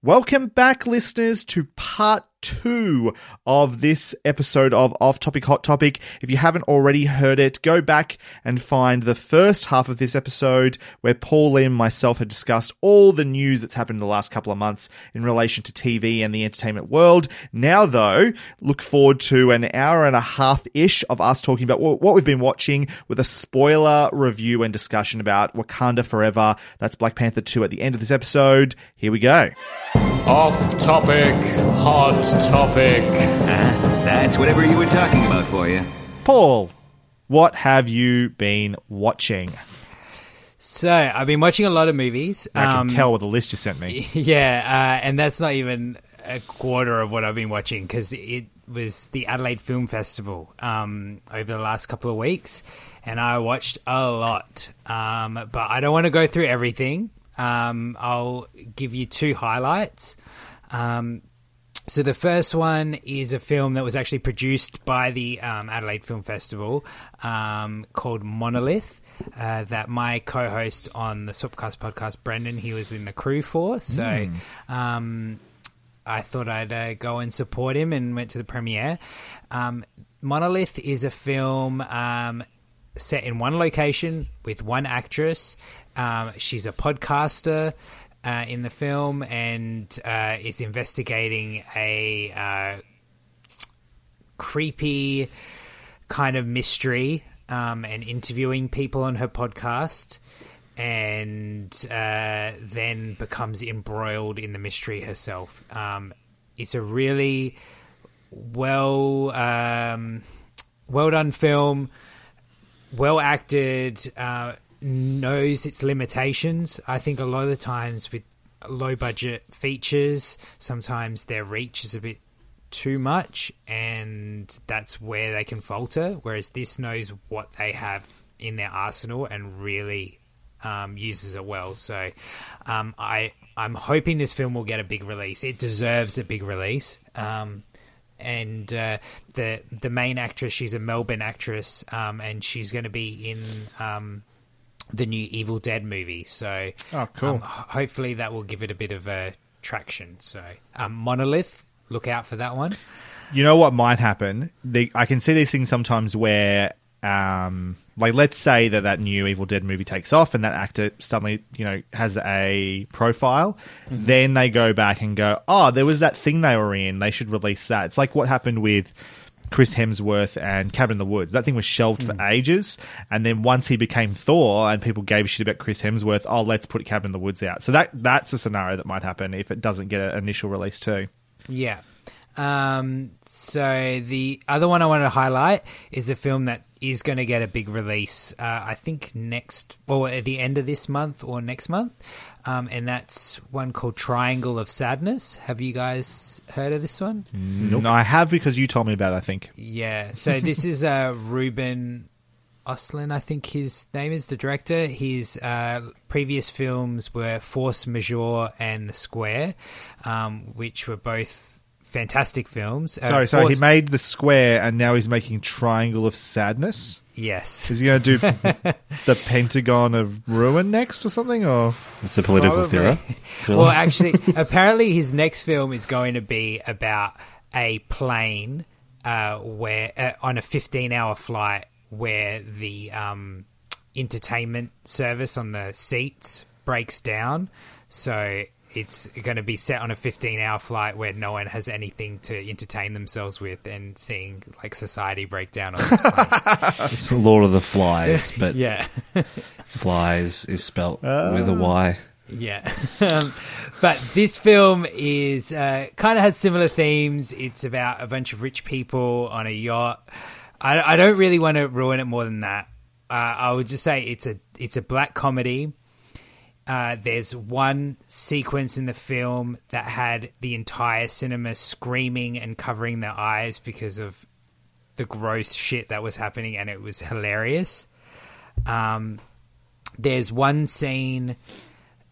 Welcome back, listeners, to part two of this episode of Off Topic Hot Topic. If you haven't already heard it, go back and find the first half of this episode where Paul and myself had discussed all the news that's happened in the last couple of months in relation to TV and the entertainment world. Now, though, look forward to an hour and a half ish of us talking about what we've been watching with a spoiler review and discussion about Wakanda Forever. That's Black Panther 2 at the end of this episode. Here we go. Off topic, hot topic. Uh, that's whatever you were talking about for you. Paul, what have you been watching? So I've been watching a lot of movies. I can Um, tell what the list you sent me. Yeah, uh, and that's not even a quarter of what I've been watching because it was the Adelaide Film Festival um, over the last couple of weeks, and I watched a lot. Um, but I don't want to go through everything. Um, I'll give you two highlights. Um, so the first one is a film that was actually produced by the um, Adelaide Film Festival um, called Monolith. Uh, that my co-host on the Swapcast podcast, Brendan, he was in the crew for. So um, I thought I'd uh, go and support him and went to the premiere. Um, Monolith is a film um, set in one location with one actress. Um, she's a podcaster uh, in the film and uh, is investigating a uh, creepy kind of mystery um, and interviewing people on her podcast. And uh, then becomes embroiled in the mystery herself. Um, it's a really well um, well done film, well acted, uh, knows its limitations. I think a lot of the times with low budget features, sometimes their reach is a bit too much, and that's where they can falter. Whereas this knows what they have in their arsenal and really um, uses it well. So um, I I'm hoping this film will get a big release. It deserves a big release. Um, and uh, the the main actress, she's a Melbourne actress, um, and she's going to be in um, the new Evil Dead movie. So, Oh, cool. um, hopefully, that will give it a bit of a traction. So, um, Monolith, look out for that one. You know what might happen? They, I can see these things sometimes where, um, like, let's say that that new Evil Dead movie takes off and that actor suddenly, you know, has a profile. Then they go back and go, oh, there was that thing they were in. They should release that. It's like what happened with Chris Hemsworth and Cabin in the Woods. That thing was shelved for ages. And then once he became Thor and people gave a shit about Chris Hemsworth, oh, let's put Cabin in the Woods out. So that that's a scenario that might happen if it doesn't get an initial release too. Yeah. Um, so the other one I wanted to highlight is a film that is going to get a big release. Uh, I think next, or at the end of this month or next month, um, and that's one called Triangle of Sadness. Have you guys heard of this one? No, I have because you told me about it, I think. Yeah. So this is uh, Ruben Östlund, I think his name is the director. His uh, previous films were Force Majeure and The Square, um, which were both fantastic films. Uh, Sorry, sorry. He made the square, and now he's making Triangle of Sadness. yes. Is he going to do the Pentagon of Ruin next or something? Or It's a political Probably. thriller. well, actually, apparently his next film is going to be about a plane uh, where uh, on a 15-hour flight where the um, entertainment service on the seats breaks down. So it's going to be set on a 15-hour flight where no one has anything to entertain themselves with, and seeing like society break down on this plane. It's the Lord of the Flies, but yeah. flies is spelt with a Y. Yeah. um, but this film is uh, kind of has similar themes. It's about a bunch of rich people on a yacht. I, I don't really want to ruin it more than that. Uh, I would just say it's a it's a black comedy. Uh, there's one sequence in the film that had the entire cinema screaming and covering their eyes because of the gross shit that was happening, and it was hilarious. Um, there's one scene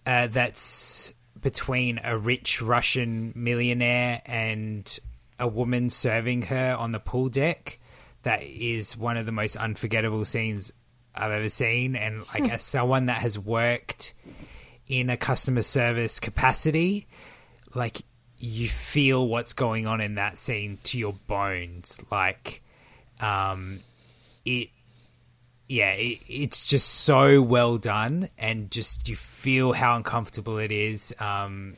uh, that's between a rich Russian millionaire and a woman serving her on the pool deck. That is one of the most unforgettable scenes I've ever seen. And like as someone that has worked in a customer service capacity, like you feel what's going on in that scene to your bones. Like, um, it yeah, it, it's just so well done, and just you feel how uncomfortable it is. Um,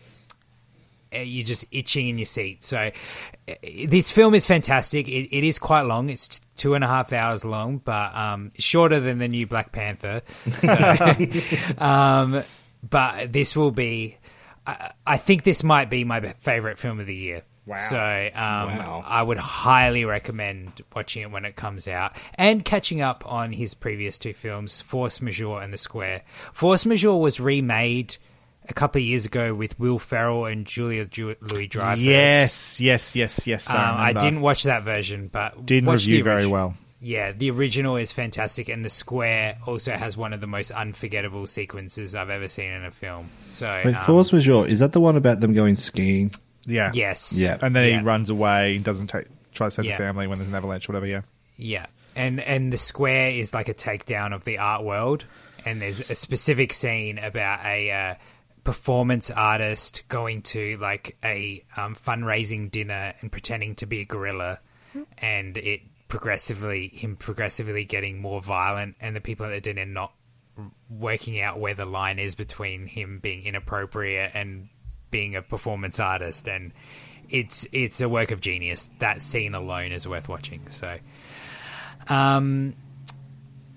you're just itching in your seat. So, eh, this film is fantastic. It, it is quite long. It's two and a half hours long, but um, shorter than the new Black Panther. So, um, but this will be. I, I think this might be my favorite film of the year. Wow. So um, Wow. I would highly recommend watching it when it comes out and catching up on his previous two films, Force Majeure and The Square. Force Majeure was remade a couple of years ago with Will Ferrell and Julia Louis Dreyfus. Yes, yes, yes, yes. Um, I remember. didn't watch that version, but Didn't watch the review very well. Yeah, the original is fantastic, and the square also has one of the most unforgettable sequences I've ever seen in a film. So, Wait, um, Force Majeure, is that the one about them going skiing? Yeah. yes, Yeah. And then Yeah. he runs away and doesn't take try to save Yeah. the family when there's an avalanche, or whatever. Yeah. Yeah, and and the square is like a takedown of the art world, and there's a specific scene about a uh, performance artist going to like a um, fundraising dinner and pretending to be a gorilla, and it progressively him progressively getting more violent, and the people at the dinner not working out where the line is between him being inappropriate and being a performance artist. And it's it's a work of genius. That scene alone is worth watching. So um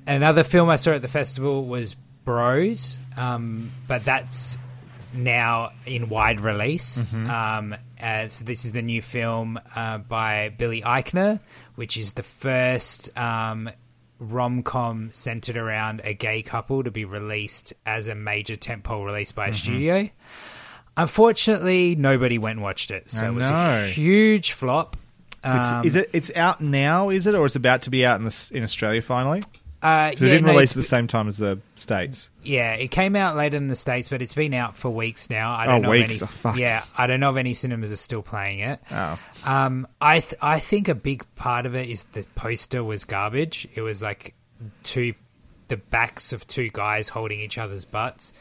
another film i saw at the festival was bros. Um but that's now in wide release um uh, so this is the new film uh, by billy eichner which is the first um rom-com centered around a gay couple to be released as a major tentpole release by a studio. Unfortunately, nobody went and watched it, so I it was know. a huge flop. It's, Um, is it? It's out now, is it, or it's about to be out in the, in Australia finally? Uh, 'Cause it yeah, didn't no, release at the same time as the states. Yeah, it came out later in the states, but it's been out for weeks now. I Oh, don't know weeks. if any. Oh, fuck. Yeah, I don't know if any cinemas are still playing it. Oh. Um, I th- I think a big part of it is the poster was garbage. It was like two, the backs of two guys holding each other's butts.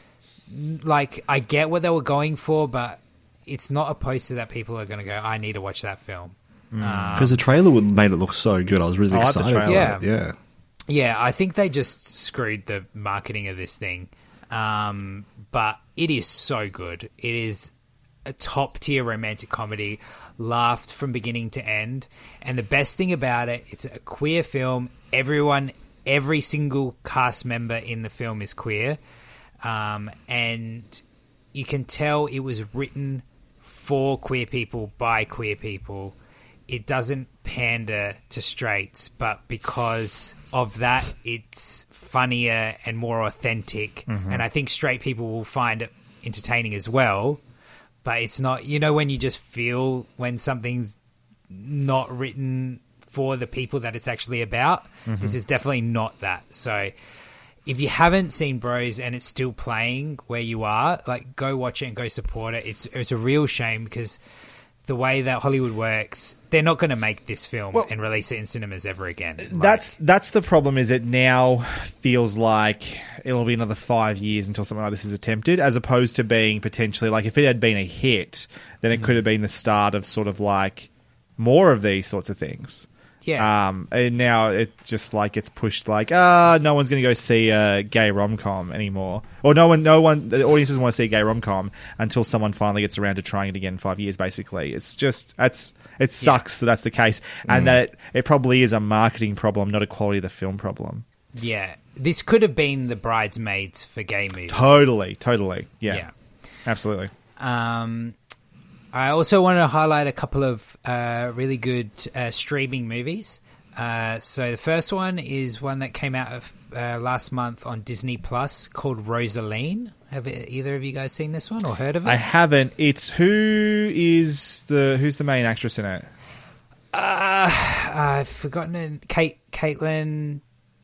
Like I get what they were going for, but it's not a poster that people are going to go. I need to watch that film. Because the trailer would made it look so good. I was really I like the excited. trailer. about Yeah. Yeah, I think they just screwed the marketing of this thing. Um, but it is so good. It is a top tier romantic comedy, laughed from beginning to end. And the best thing about it, it's a queer film. Everyone, every single cast member in the film is queer. Um, and you can tell it was written for queer people by queer people. It doesn't pander to straights, but because of that, it's funnier and more authentic. Mm-hmm. And I think straight people will find it entertaining as well. But it's not, you know, when you just feel when something's not written for the people that it's actually about. Mm-hmm. This is definitely not that. So if you haven't seen Bros and it's still playing where you are, like go watch it and go support it. It's it's a real shame because the way that Hollywood works, they're not going to make this film Well- and release it in cinemas ever again. Like, That's that's the problem. Is it now feels like it'll be another five years until something like this is attempted, as opposed to being potentially like if it had been a hit, then it mm-hmm. could have been the start of sort of like more of these sorts of things. Yeah. Um, and now it just like it's pushed like ah, no one's going to go see a gay rom com anymore, or no one, no one, the audience doesn't want to see a gay rom com until someone finally gets around to trying it again in five years. Basically, it's just that's it sucks that that's the case, and that it, it probably is a marketing problem, not a quality of the film problem. yeah. This could have been the bridesmaids for gay movies. Totally, totally, yeah, Yeah. absolutely. Um, I also want to highlight a couple of uh, really good uh, streaming movies. Uh, so the first one is one that came out of, uh, last month on Disney Plus called Rosaline. Have either of you guys seen this one or heard of it? I haven't. It's who is the who's the main actress in it? I've forgotten it. Kate Kaitlyn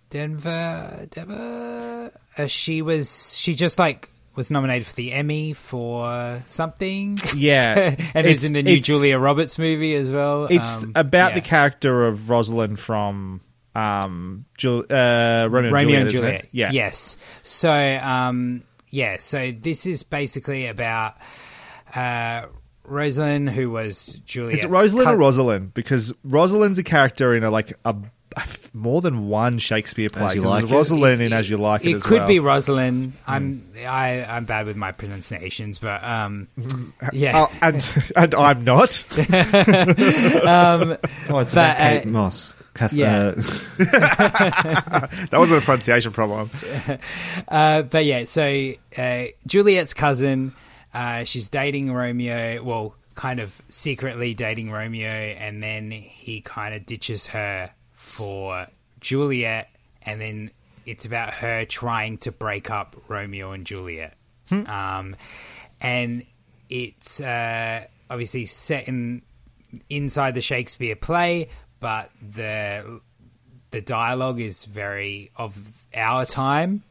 Dever Dever. Uh, she was she just like was nominated for the Emmy for something. Yeah, and It's- in the new Julia Roberts movie as well. It's Um, about yeah. the character of Rosalind from um, Jul- uh, Romeo, and Juliet. and Juliet. Yeah. Yes. So, um, yeah. So this is basically about uh, Rosalind, who was Juliet's Is it Rosalind or Rosalind? Because Rosalind's a character in a like a more than one Shakespeare play. As You 'cause Like It? Rosalind in As You Like It, It as could well. be Rosalind. I'm I, I'm bad with my pronunciations, but um, yeah. Oh, and and I'm not. Oh, it's But, about Kate uh, Moss. Kath- yeah. uh, That wasn't a pronunciation problem. Uh, but yeah, so uh, Juliet's cousin, uh, she's dating Romeo. Well, kind of secretly dating Romeo, and then he kind of ditches her for Juliet, and then it's about her trying to break up Romeo and Juliet. Um, and it's uh, obviously set in inside the Shakespeare play, but the the dialogue is very of our time.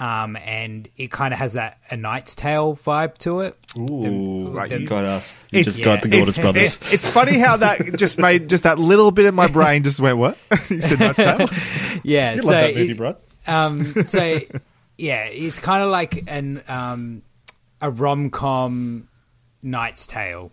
Um, and it kind of has that a Knight's Tale vibe to it. Ooh, right, you you- got us. You It's- just got the yeah, Gordon's it's- brothers. It- it's funny how that just made just that little bit in my brain just went what you said that's tale. Yeah, You so love that movie, it- bro. um, so yeah, it's kind of like an um, a rom com Knight's Tale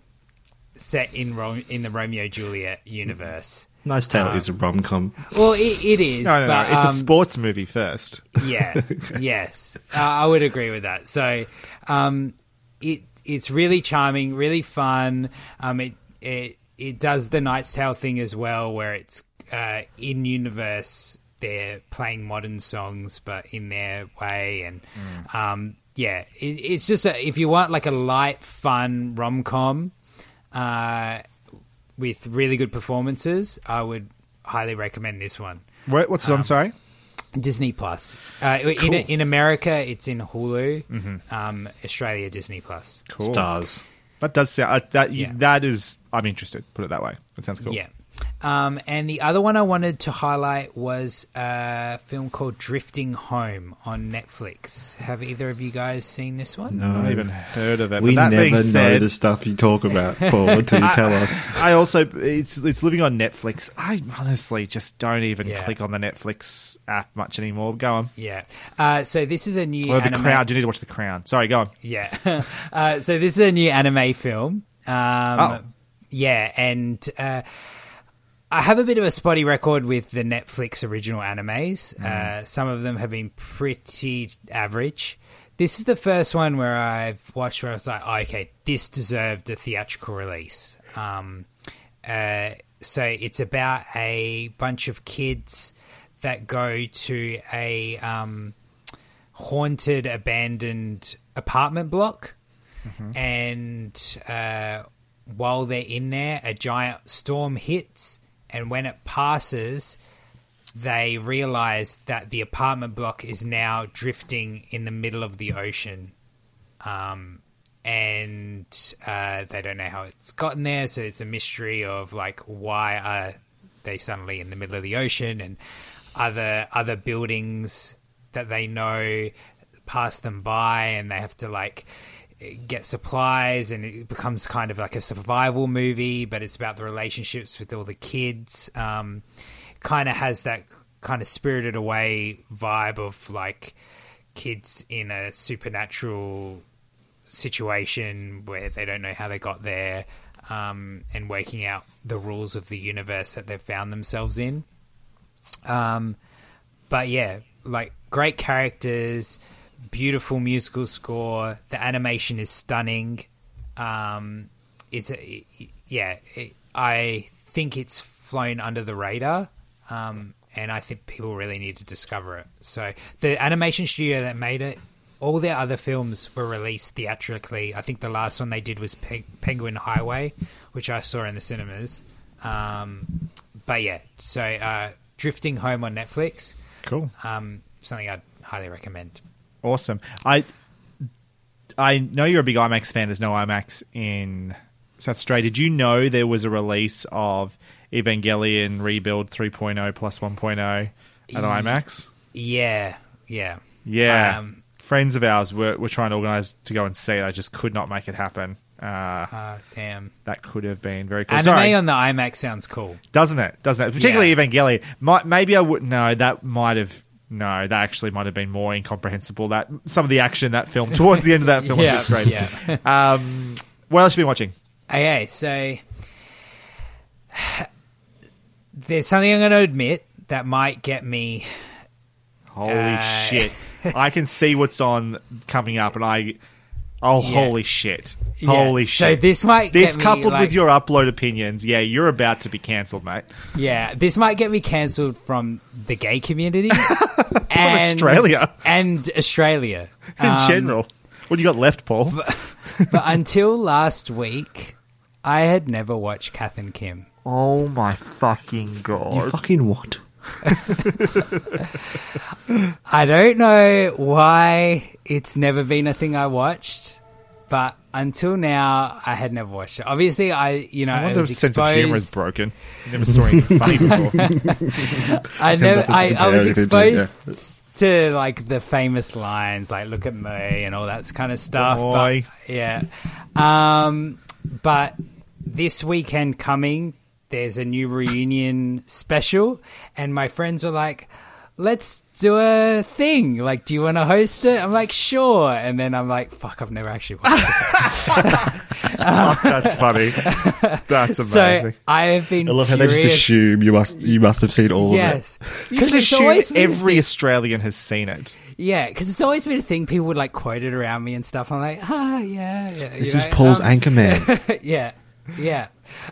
set in Ro- in the Romeo Juliet universe. Knight's Tale is a rom com. Well, it, it is. No, no, no. but, It's a um, sports movie first. yeah yes uh, i would agree with that so um it it's really charming really fun um it it it does the knight's tale thing as well where it's uh in universe they're playing modern songs but in their way and um yeah it, it's just a, if you want like a light fun rom-com uh with really good performances i would highly recommend this one What, what's it Um, on? Sorry. Disney Plus. Uh, in in America, it's in Hulu. Um, Australia, Disney Plus. Cool. Stars. That does sound uh, that Yeah. that is. I'm interested. Put it that way. That sounds cool. Yeah. Um, and the other one I wanted to highlight was a film called Drifting Home on Netflix. Have either of you guys seen this one? I haven't even heard of it. We that never being know said, the stuff you talk about, Paul, until you tell us. I also it's it's living on Netflix. I honestly just don't even Yeah. click on the Netflix app much anymore. Go on. Yeah. Uh, so this is a new Or the anima- Crown. You need to watch the Crown? Sorry, go on. Yeah. uh, so this is a new anime film. Um, Oh. Yeah, and uh, I have a bit of a spotty record with the Netflix original animes. Uh, some of them have been pretty average. This is the first one where I've watched where I was like, oh, okay, this deserved a theatrical release. Um, uh, so it's about a bunch of kids that go to a um, haunted, abandoned apartment block, and uh, while they're in there, a giant storm hits, and when it passes, they realize that the apartment block is now drifting in the middle of the ocean. Um, and uh, they don't know how it's gotten there, so it's a mystery of like why are they suddenly in the middle of the ocean, and other other buildings that they know pass them by, and they have to like get supplies, and it becomes kind of like a survival movie, but it's about the relationships with all the kids. Um, kind of has that kind of spirited away vibe of like kids in a supernatural situation where they don't know how they got there um, and working out the rules of the universe that they've found themselves in. Um, but yeah, like great characters, beautiful musical score. The animation is stunning. Um, it's a, yeah, it, I think it's flown under the radar. Um, and I think people really need to discover it. So the animation studio that made it, all their other films were released theatrically. I think the last one they did was Pe- Penguin Highway, which I saw in the cinemas. Um, but yeah, so uh, Drifting Home on Netflix, Cool. um, something I'd highly recommend. Awesome. I I know you're a big IMAX fan. There's no IMAX in South Australia. Did you know there was a release of Evangelion Rebuild 3.0 plus 1.0 at IMAX? Yeah, yeah, Yeah. Um, Friends of ours were, were trying to organise to go and see it. I just could not make it happen. Uh, uh, damn. that could have been very cool. Anime Sorry, on the IMAX sounds cool. doesn't it? Doesn't it? Particularly Yeah. Evangelion. Might, maybe I wouldn't know. That might have. No, that actually might have been more incomprehensible. That some of the action in that film towards the end of that film Yeah, was just great. yeah. Um, what else have you been watching? Okay, so there's something I'm going to admit that might get me. Holy Uh, shit! I can see what's on coming up, and I. Oh, Yeah. holy shit! Yeah, Holy so shit! this might this get me, coupled like- with your upload opinions, yeah, you're about to be cancelled, mate. Yeah, this might get me cancelled from the gay community and Australia. and Australia In Um, general, what do you got left, Paul? But until last week, I had never watched Kath and Kim. oh my fucking god! You fucking what? I don't know why it's never been a thing I watched, but until now, I had never watched it. Obviously, I you know I wonder if was his sense of humor is exposed. broken. You never saw anything funny before. I never. I, to I was compare it to, exposed to like the famous lines, like "Look at me" and all that kind of stuff. boy. But, yeah. Um, but this weekend coming, there's a new reunion special, and my friends were like. Let's do a thing. Like, do you want to host it? I'm like, sure. And then I'm like, fuck, I've never actually watched it. That's funny. That's amazing. So I have been. I love how they just assume you must you must have seen all Yes, you can it's assume always every thing- Australian has seen it. Yeah, because it's always been a thing. People would like quote it around me and stuff. I'm like, ah, yeah, yeah. This you is know, Paul's um, anchor man. Yeah, yeah.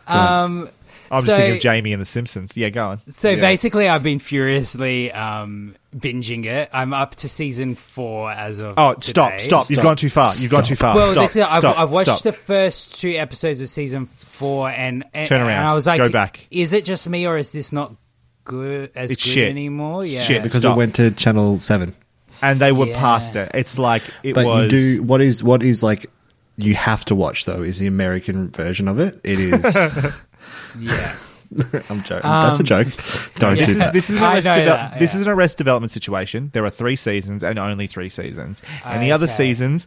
Um, I'm just So- thinking of Jamie and The Simpsons. Yeah, go on. so Yeah. basically, I've been furiously um, binging it. I'm up to season four as of. Oh, stop, today. stop. You've Stop. gone too far. You've gone too far. Well, stop, that's it. I've, stop, I've watched stop. the first two episodes of season four, and, and Turn around. And I was like, Go back. Is it just me, or is this not good as It's good shit. anymore? Yeah, Shit, because Stop. it went to channel seven. And they were Yeah. past it. It's like it But was. you do what is what is like you have to watch though is the American version of it. It is. yeah. I'm joking. That's a joke. Don't This do is that. this is an arrest know devel- that, this yeah. is an arrest development situation. There are three seasons and only three seasons. Any other seasons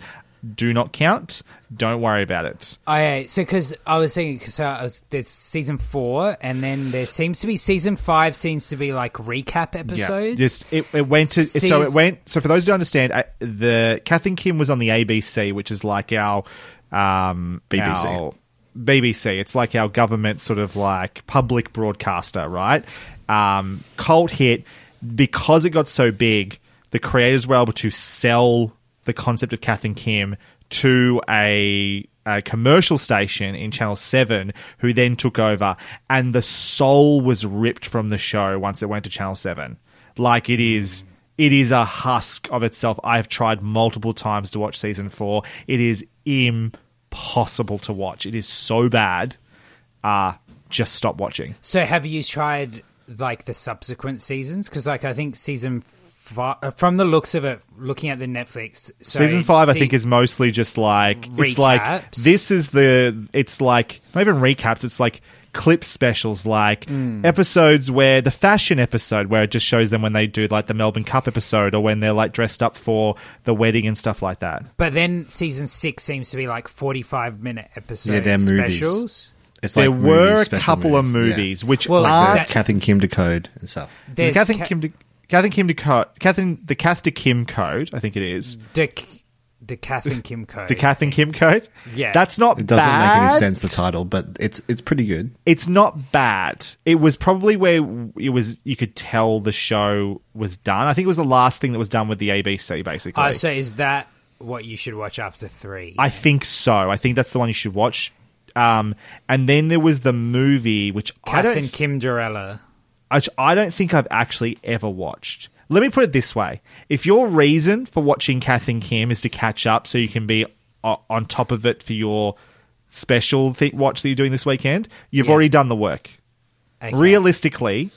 do not count. Don't worry about it. Okay, so because I was thinking, cause I was, there's season four, and then there seems to be season five. Seems to be like recap episodes. Just it, it went to so it went so for those who don't understand uh, the Kath and Kim was on the ABC, which is like our um BBC. our BBC. It's like our government sort of like public broadcaster, right? Um, cult hit because it got so big. The creators were able to sell the concept of Kath and Kim to a, a commercial station in Channel 7 who then took over and the soul was ripped from the show once it went to Channel 7. Like it is it is a husk of itself. I have tried multiple times to watch season 4. It is impossible to watch. It is so bad. Uh just stop watching. so have you tried like the subsequent seasons? Because like I think season five, from the looks of it, looking at the Netflix so Season five, I think, is mostly just like it's like this is the it's like not even recaps. It's like clip specials, like Hmm. episodes where the fashion episode where it just shows them when they do like the Melbourne Cup episode or when they're like dressed up for the wedding and stuff like that. But then season six seems to be like forty-five minute episodes. Yeah, they're movies. specials. It's there like were movies, a special couple of movies, yeah. which Well, aren't that- Kath and Kim decode and stuff. There's Kath and Ca- Kim. De- Kath and Kim to code. Kath and the Kath to Kim code. I think it is the the Kath and Kim code. the Kath and Kim code. Yeah. that's not. It doesn't bad. make any sense the title, but it's it's pretty good. it's not bad. It was probably where it was. You could tell the show was done. I think it was the last thing that was done with the ABC. Basically, Oh, so is that what you should watch after three? I think so. I think that's the one you should watch. Um, and then there was the movie, which I Kath don't, and Kimderella. which I don't think I've actually ever watched. Let me put it this way: if your reason for watching Kath and Kim is to catch up, so you can be uh, on top of it for your special th- watch that you're doing this weekend, you've Yeah. already done the work. Okay. realistically,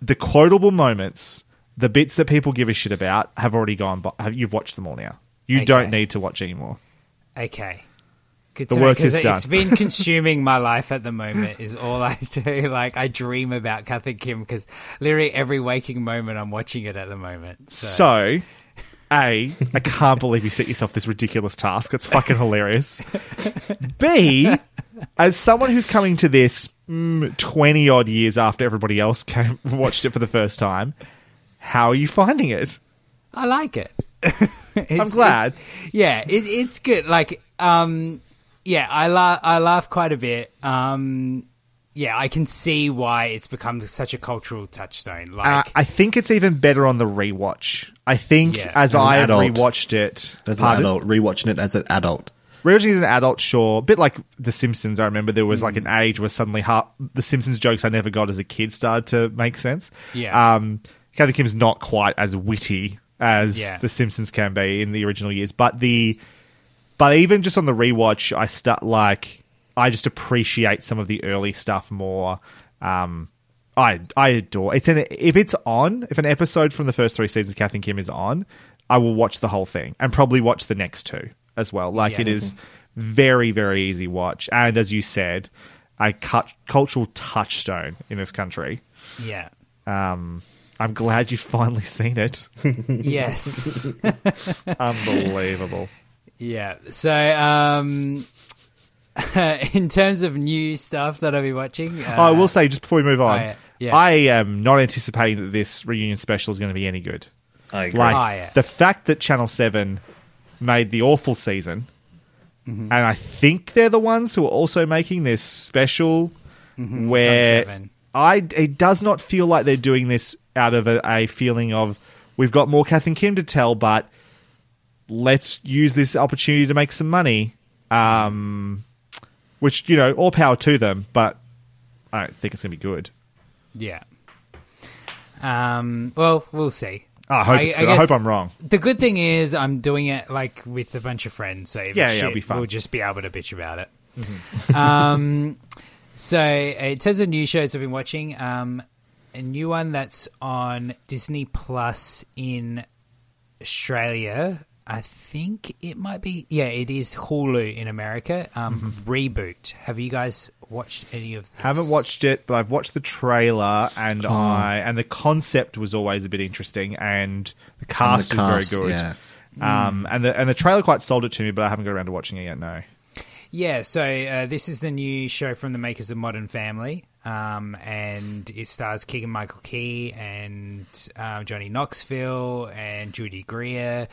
the quotable moments, the bits that people give a shit about, have already gone. But have, you've watched them all now. You Okay. don't need to watch anymore. Okay. Good The know, is It's done. It's been consuming my life at the moment. Is all I do. Like I dream about Kath and Kim because literally every waking moment I'm watching it at the moment. So, So, A, I can't believe you set yourself this ridiculous task. It's fucking hilarious. B, as someone who's coming to this mm, 20 odd years after everybody else came, watched it for the first time, how are you finding it? I like it. I'm glad. it- yeah, it, it's good. Like, um, yeah, I laugh. I laugh quite a bit. Um, yeah, I can see why it's become such a cultural touchstone. Uh, I think it's even better on the rewatch. I think Yeah. as As I adult. rewatched it, As an adult, rewatching it as an adult. Rewatching as an adult, sure. A bit like The Simpsons. I remember there was Mm. like an age where suddenly ha- the Simpsons jokes I never got as a kid started to make sense. Yeah. Um, Kathy Kim's not quite as witty as Yeah. The Simpsons can be in the original years, but the but even just on the rewatch, I start like I just appreciate some of the early stuff more. Um, I I adore it's an if it's on if an episode from the first three seasons of Kathy and Kim is on, I will watch the whole thing and probably watch the next two as well. Like Yeah. it is very very easy watch and as you said, a cut, cultural touchstone in this country. yeah, Um, I'm glad you've finally seen it. yes, Unbelievable. Yeah. So, um, in terms of new stuff that I'll be watching, uh, oh, I will say just before we move on, yeah. Yeah. I am not anticipating that this reunion special is going to be any good. I agree. Like Oh, yeah. the fact that Channel Seven made the awful season, Mm-hmm. and I think they're the ones who are also making this special, Mm-hmm. where I it does not feel like they're doing this out of a, a feeling of we've got more Kath and Kim to tell, but let's use this opportunity to make some money. Um, which you know, all power to them, but I don't think it's going to be good. yeah. Um. Well, we'll see. I hope it's good. I, guess- hope I'm wrong. The good thing is I'm doing it like with a bunch of friends, so Yeah, yeah, shit. We'll just be able to bitch about it. um, so in terms of new shows I've been watching, um, a new one that's on Disney Plus in Australia. I think it might be. Yeah, it is Hulu in America. Um, Reboot. Have you guys watched any of? This? Haven't watched it, but I've watched the trailer, and I and the concept was always a bit interesting, and the cast, And the cast, is very good. yeah. Um, and the and the trailer quite sold it to me, but I haven't got around to watching it yet. No. Yeah, so uh, this is the new show from the makers of Modern Family, um, and it stars Keegan Michael Key and uh, Johnny Knoxville and Judy Greer.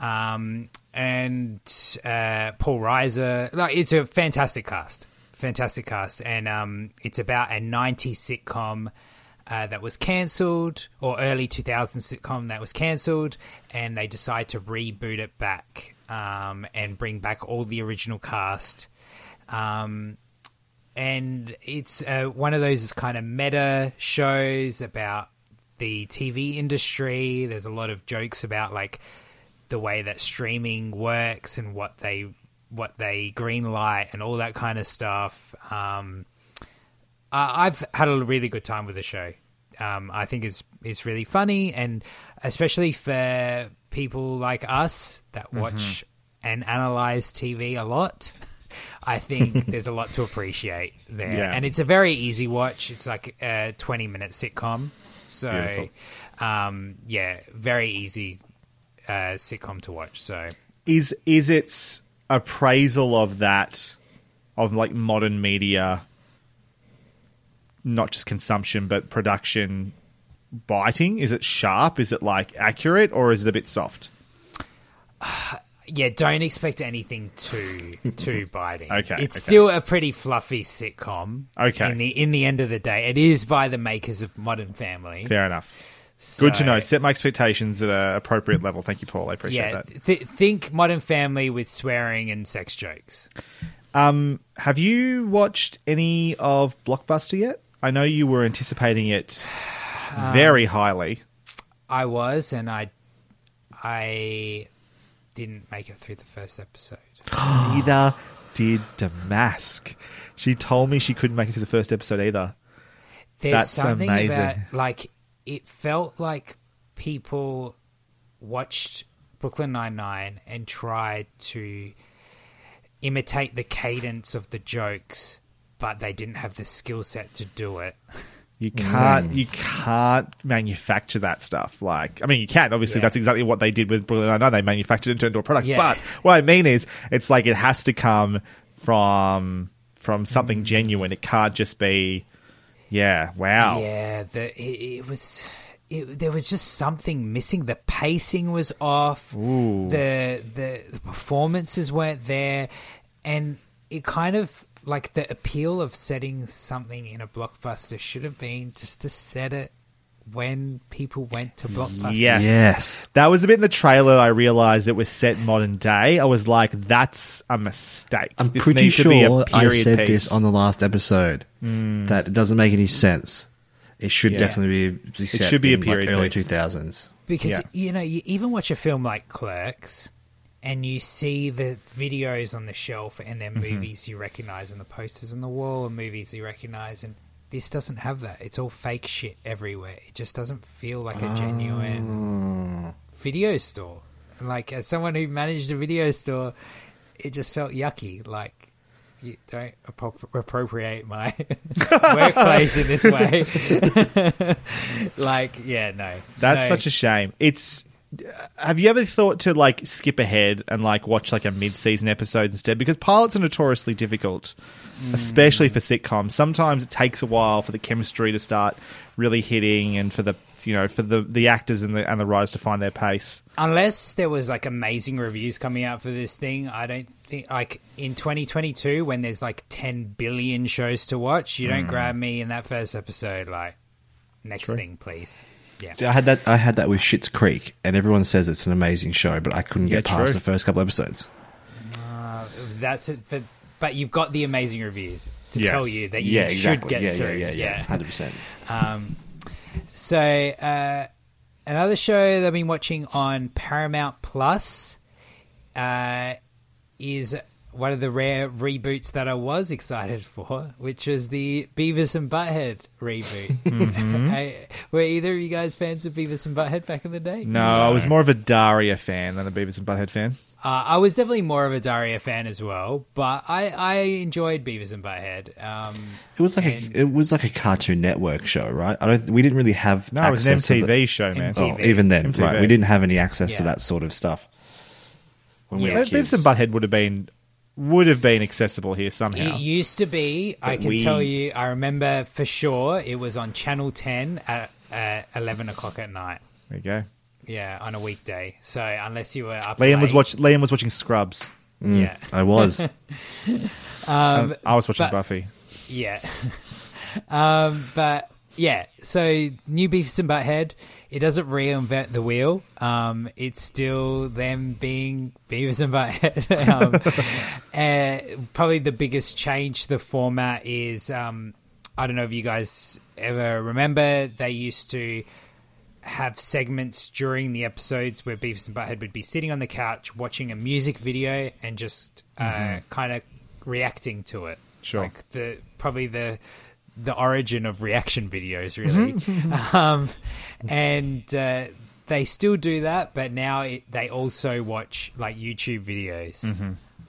Um, and uh, Paul Reiser. Like, it's a fantastic cast, fantastic cast, and um, it's about a '90s sitcom uh, that was cancelled, or early 2000s sitcom that was cancelled, and they decide to reboot it back um, and bring back all the original cast. Um, and it's uh, one of those kind of meta shows about the TV industry. There's a lot of jokes about like the way that streaming works and what they what they greenlight and all that kind of stuff. Um, I've had a really good time with the show. Um, I think it's it's really funny, and especially for people like us that watch and analyze TV a lot. I think there's a lot to appreciate there, Yeah. and it's a very easy watch. It's like a 20 minute sitcom, so um, yeah, very easy uh, sitcom to watch. So Is is its appraisal of that of like modern media, not just consumption but production, biting? Is it sharp? Is it like accurate, or is it a bit soft? yeah, don't expect anything too too biting. Okay, it's okay. still a pretty fluffy sitcom. Okay. in the in the end of the day, it is by the makers of Modern Family. Fair enough. Good to know. Set my expectations at an appropriate level. Thank you, Paul. I appreciate Yeah, that. th- think Modern Family with swearing and sex jokes. Um, have you watched any of Blockbuster yet? I know you were anticipating it very highly. I was, and I, I didn't make it through the first episode. Neither did Damask. She told me she couldn't make it to the first episode either. There's That's something amazing. about like it felt like people watched Brooklyn Nine Nine and tried to imitate the cadence of the jokes, but they didn't have the skill set to do it. You can't you can't manufacture that stuff. Like I mean you can, obviously Yeah. that's exactly what they did with Brooklyn Nine Nine. They manufactured it and turned into a product. Yeah. But what I mean is it's like it has to come from from Mm. something genuine. It can't just be yeah, wow. Yeah, the it, it was. It, there was just something missing. The pacing was off. The, the the performances weren't there, and it kind of like the appeal of setting something in a blockbuster should have been just to set it when people went to blockbusters. Yes. Yes. That was the bit in the trailer I realized it was set modern day. I was like, that's a mistake. I'm this pretty needs to be a sure I said piece. this on the last episode that it doesn't make any sense. It should Yeah. definitely be, be set should be a in, like, period early piece. 2000s. because Yeah. you know you even watch a film like Clerks, and you see the videos on the shelf and they're Mm-hmm. movies you recognize and the posters on the wall and movies you recognize and this doesn't have that it's all fake shit everywhere it just doesn't feel like a ah. genuine video store like as someone who managed a video store it just felt yucky like you don't appro- appropriate my workplace in this way like yeah no That's no. such a shame. It's. Have you ever thought to like skip ahead and like watch like a mid-season episode instead? Because pilots are notoriously difficult, hmm. especially for sitcoms. Sometimes it takes a while for the chemistry to start really hitting, and for the you know for the the actors and the and the writers to find their pace. unless there was like amazing reviews coming out for this thing, I don't think like in 2022 when there's like 10 billion shows to watch, you don't hmm. grab me in that first episode. Like, next thing, please. Yeah, See, I had that. I had that with Schitt's Creek, and everyone says it's an amazing show, but I couldn't Yeah, get past true. the first couple episodes. that's it. But but you've got the amazing reviews to Yes. tell you that you should get yeah, through. yeah, yeah, yeah, hundred percent. Um, so uh, another show that I've been watching on Paramount Plus uh, is one of the rare reboots that I was excited for, which was the Beavis and Butthead reboot. I- were either of you guys fans of Beavis and Butthead back in the day? No, I was more of a Daria fan than a Beavis and Butthead fan. Uh, I was definitely more of a Daria fan as well, but I, I enjoyed Beavis and Butthead. Um, It was like And- a it was like a Cartoon Network show, right? I don't. We didn't really have. No, it was an MTV the- show, man. MTV. Oh, even then, MTV. right? We didn't have any access to that sort of stuff when we Yeah. were Beavis kids. and Butthead would have been would have been accessible here somehow. It used to be. I can we- tell you. I remember for sure. It was on Channel Ten at uh, eleven o'clock at night. there you go. Yeah, on a weekday. So unless you were up, Liam was watch. Liam was watching Scrubs. Yeah, I was. um, I was watching but- Buffy. yeah. um, but yeah. So new Beavis and Butthead. It doesn't reinvent the wheel. Um, it's still them being Beavis and Butthead. um, uh, probably the biggest change to the format is um, I don't know if you guys ever remember they used to have segments during the episodes where Beavis and Butthead would be sitting on the couch watching a music video and just uh, kind of reacting to it. Sure. like the probably the the origin of reaction videos, really. um, and uh, they still do that, but now it, they also watch like YouTube videos,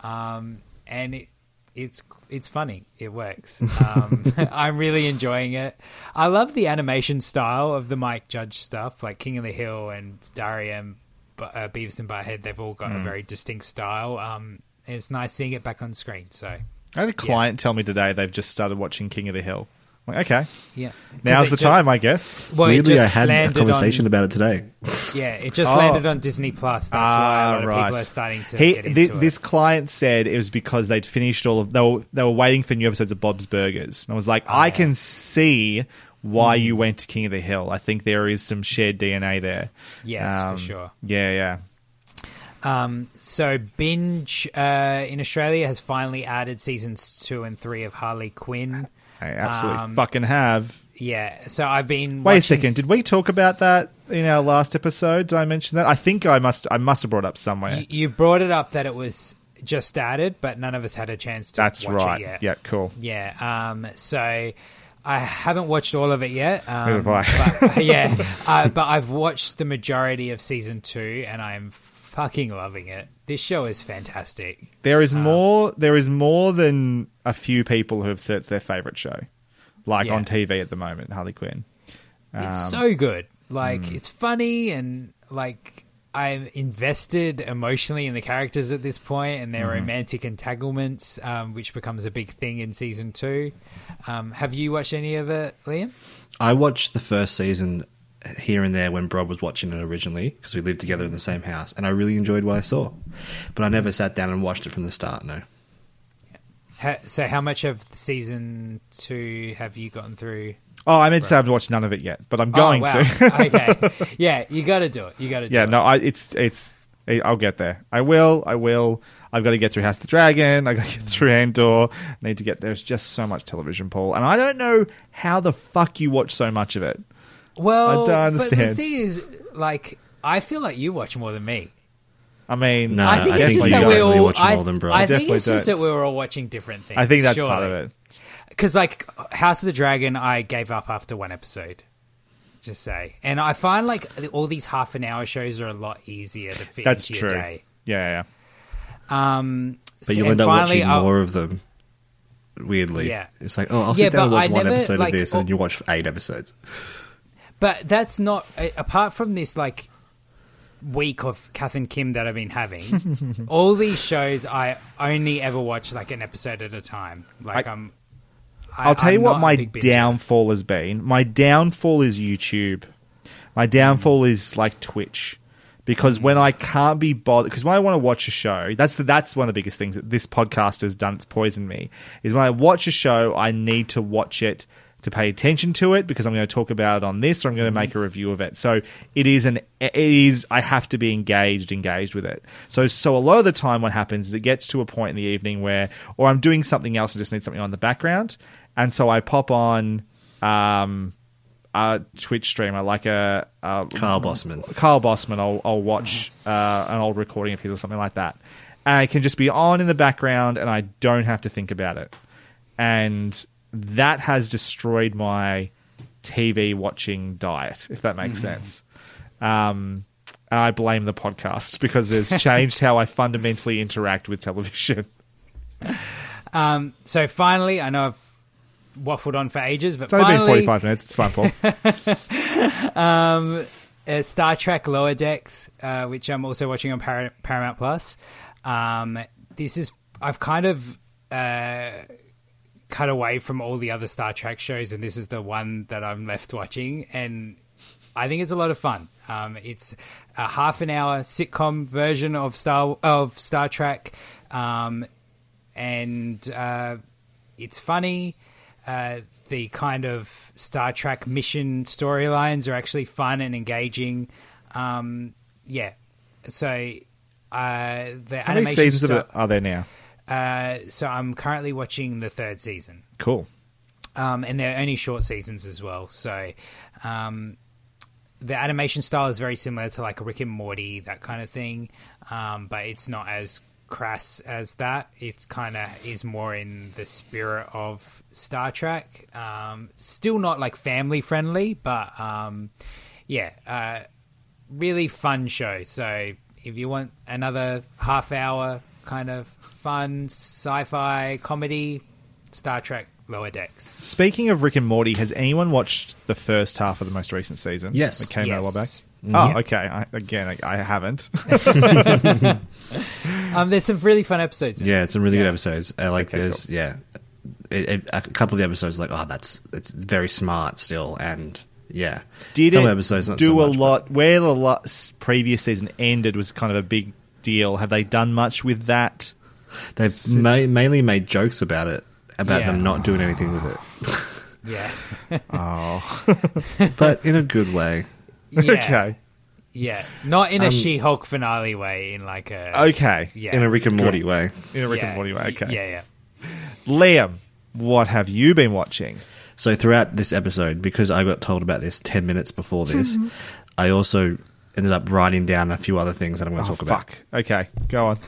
um, and it, it's it's funny. It works. Um, I'm really enjoying it. I love the animation style of the Mike Judge stuff, like King of the Hill and Daria and uh, Beavis and Butthead. They've all got a very distinct style. Um, it's nice seeing it back on screen. So I had a client tell me today they've just started watching King of the Hill. I'm like, okay, yeah, Now's the it ju- time, I guess. Well, it Weirdly, I just had a conversation on, about it today. Yeah, it just Oh. landed on Disney Plus. That's why a Ah, lot of right. people are starting to He- get thi- into this it. client said it was because they'd finished all of they were they were waiting for new episodes of Bob's Burgers, and I was like, Oh, I can see why you went to King of the Hill. I think there is some shared DNA there. Yes, for Um, sure. Yeah, yeah. Um, so Binge uh, in Australia has finally added seasons two and three of Harley Quinn. I absolutely Um, fucking have. Yeah, so I've been. Wait a second. s- Did we talk about that in our last episode? Did I mention that? I think I must. I must have brought it up somewhere. You, you brought it up that it was just started, but none of us had a chance to. That's watch right. It yet. Yeah, cool. Yeah. Um. So. I haven't watched all of it yet. Um, Neither have I. but, yeah, uh, but I've watched the majority of season two, and I'm fucking loving it. This show is fantastic. There is more. There is more than a few people who have said it's their favorite show, like Yeah. on TV at the moment. Harley Quinn. It's Um, so good. Like hmm. it's funny and like I'm invested emotionally in the characters at this point and their Mm-hmm. romantic entanglements, um, which becomes a big thing in season two. Um, have you watched any of it, Liam? I watched the first season here and there when Rob was watching it originally because we lived together in the same house, and I really enjoyed what I saw. But I never sat down and watched it from the start. No, Ha- so, how much of season two have you gotten through? Oh, I meant to say I've watched none of it yet, but I'm oh, going oh, wow. to. okay, yeah, you got to do it. You got to do yeah, it. no, I, it's it's. I'll get there. I will. I will. I've got to get through House of the Dragon. I got to get through Andor. I need to get. There's just so much television, Paul, and I don't know how the fuck you watch so much of it. Well, I don't But the thing is, like, I feel like you watch more than me. I mean, No, I think I it's think just that we definitely all. watch I, more than bro. I think it's just don't. that we were all watching different things. I think that's part of it. Because like House of the Dragon, I gave up after one episode. Just say, and I find like all these half an hour shows are a lot easier to fit That's into true. your day. Yeah, yeah. Um, but you'll end up finally, watching I'll- more of them. Weirdly, Yeah. it's like, oh, I'll Yeah, sit down and watch I one never, episode like, of this, oh- and then you watch eight episodes. But that's not apart from this like week of Kath and Kim that I've been having. all these shows I only ever watch like an episode at a time. Like I- am I, I'll tell I'm you what my downfall has been. My downfall is YouTube. My hmm. downfall is like Twitch. Because when hmm. I can't be bothered, because when I want to watch a show, that's the, that's one of the biggest things that this podcast has done. It's poisoned me. Is when I watch a show, I need to watch it to pay attention to it because I'm going to talk about it on this or I'm going to make a review of it. So it is an it is I have to be engaged engaged with it. So so a lot of the time what happens is it gets to a point in the evening where or I'm doing something else and just need something on the background and so I pop on um a Twitch streamer like a, a Carl Bossman. Carl Bossman, I'll, I'll watch uh, an old recording of his or something like that. And it can just be on in the background and I don't have to think about it. And that has destroyed my TV watching diet, if that makes sense. Um, I blame the podcast because it's changed how I fundamentally interact with television. Um, so finally, I know I've waffled on for ages, but It's only been finally, 45 minutes. It's fine, Paul. um, uh, Star Trek Lower Decks, uh, which I'm also watching on Par- Paramount Plus. Um, this is I've kind of uh, cut away from all the other Star Trek shows, and this is the one that I'm left watching, and I think it's a lot of fun. Um, it's a half an hour sitcom version of Star of Star Trek, um, and uh, it's funny. Uh, the kind of Star Trek mission storylines are actually fun and engaging. Um, yeah, so uh, the How many animation seasons of sto- it are there now? Uh, so I'm currently watching the third season Cool. um, and they're only short seasons as well. So um, the animation style is very similar to like Rick and Morty, that kind of thing, um, but it's not as crass as that. It kind of is more in the spirit of Star Trek. Um, still not like family friendly, but um, yeah, uh, really fun show. So if you want another half hour kind of fun sci-fi comedy, Star Trek Lower Decks. Speaking of Rick and Morty, has anyone watched the first half of the most recent season? Yes. That came out a while back. Yes. Oh, okay. I, again, I, I haven't. Um, there's some really fun episodes. In Yeah, it. some really Yeah. good episodes. Uh, like Okay, there's yeah, it, it, a couple of the episodes like oh that's it's very smart still and yeah. Did some it episodes not do so a much, but- lot? Where the lo- previous season ended was kind of a big deal. Have they done much with that? They've ma- mainly made jokes about it about Yeah. them not doing anything with it, Yeah. Oh. but in a good way. yeah. Okay. Yeah. Not in a Um, She-Hulk finale way. In like a Okay. Yeah. In a Rick and Morty way. In a Rick yeah, and Morty way. Okay. Yeah. Yeah. Liam, what have you been watching? So throughout this episode, because I got told about this ten minutes before this, I also ended up writing down a few other things that I'm going to Oh, talk about. fuck. Okay, go on.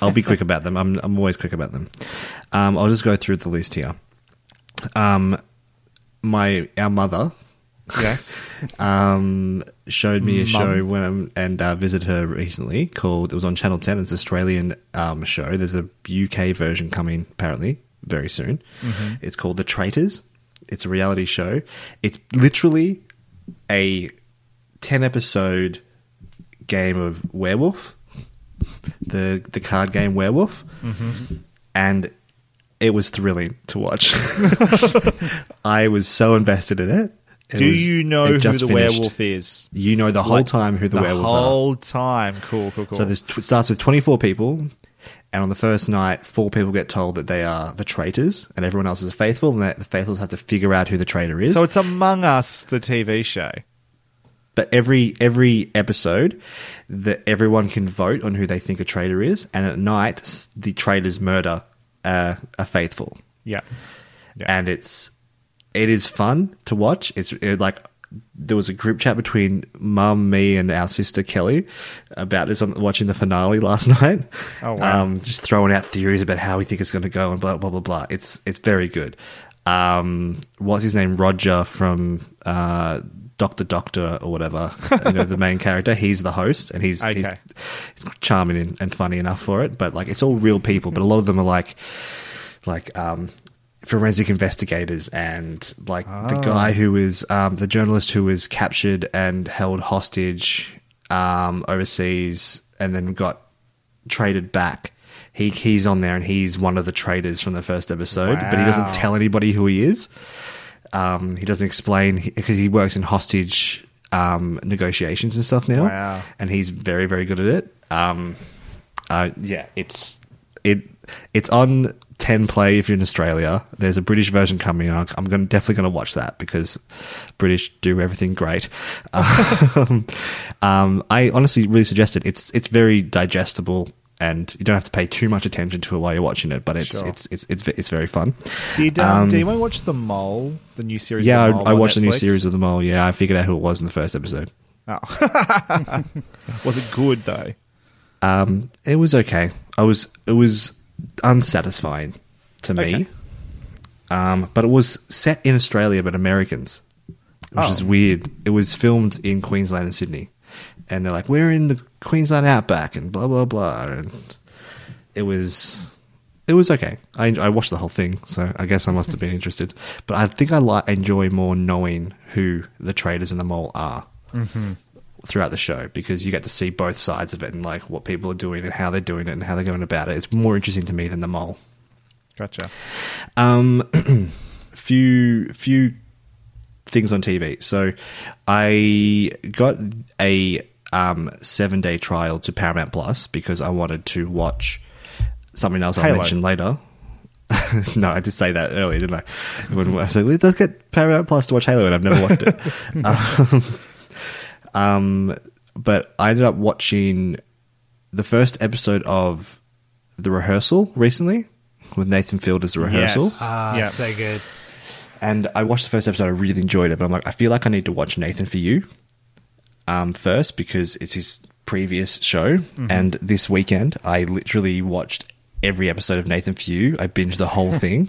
I'll be quick about them. I'm I'm always quick about them. Um, I'll just go through the list here. Um, my our mother Yes. um, showed me a Mum. show when I'm, and uh, visited her recently called it was on Channel Ten. It's an Australian um, show. There's a UK version coming apparently very soon. It's called The Traitors. It's a reality show. It's literally a ten episode game of werewolf, the the card game werewolf, mm-hmm. and it was thrilling to watch. I was so invested in it. It Do was- you know who the finished. werewolf is? You know the whole Like, time who the, werewolves are. The whole time. Cool, cool, cool. So this tw- starts with 24 people, and on the first night, four people get told that they are the traitors, and everyone else is faithful, and that the faithfuls have to figure out who the traitor is. So it's Among Us, the TV show. But every every episode, that everyone can vote on who they think a traitor is, and at night, the traitors murder uh, a faithful. Yeah. Yeah. and it's it is fun to watch. It's it, like there was a group chat between mum, me, and our sister Kelly about this on watching the finale last night. Oh, wow. Um, just throwing out theories about how we think it's going to go and blah blah blah blah. It's it's very good. Um, what's his name? Rodger from uh, Doctor Doctor or whatever. you know, the main character. He's the host, and he's he's, Okay. he's charming and, and funny enough for it. But like, it's all real people. But a lot of them are like like um, forensic investigators and like the guy who was um, the journalist who was captured and held hostage um, overseas and then got traded back. He he's on there and he's one of the traders from the first episode, but he doesn't tell anybody who he is. Um, he doesn't explain because he works in hostage um, negotiations and stuff now, Wow. and he's very very good at it. Um, uh, yeah, it's it it's on ten play if you're in Australia. There's a British version coming. I'm I'm going definitely going to watch that because British do everything great. Um, um, I honestly really suggest it. It's it's very digestible. And you don't have to pay too much attention to it while you're watching it, but it's Sure. it's, it's it's it's very fun. Did um, Um, did anyone watch The Mole, the new series? Yeah, The I, I watched the new series of the mole. Yeah, I figured out who it was in the first episode. Oh. was it good though? Um, it was okay. I was it was unsatisfying to me. Okay. Um, but it was set in Australia, but Americans, which Oh. is weird. It was filmed in Queensland and Sydney, and they're like, "We're in the Queensland outback," and blah blah blah. And it was it was okay. I I watched the whole thing, so I guess I must have been interested. But I think I like enjoy more knowing who the traders and the mole are throughout the show because you get to see both sides of it and like what people are doing and how they're doing it and how they're going about it. It's more interesting to me than the mole. Gotcha. Um, few few things on TV. So I got a um, seven day trial to Paramount Plus because I wanted to watch something else I'll Halo. mention later. no, I did say that earlier, didn't I? When I said let's get Paramount Plus to watch Halo, and I've never watched it. um, um, but I ended up watching the first episode of the rehearsal recently with Nathan Fielder as the rehearsal. Yes. Ah, Yeah. so good. And I watched the first episode. I really enjoyed it, but I'm like, I feel like I need to watch Nathan for You um, first because it's his previous show. Mm-hmm. And this weekend, I literally watched every episode of Nathan You. I binged the whole thing.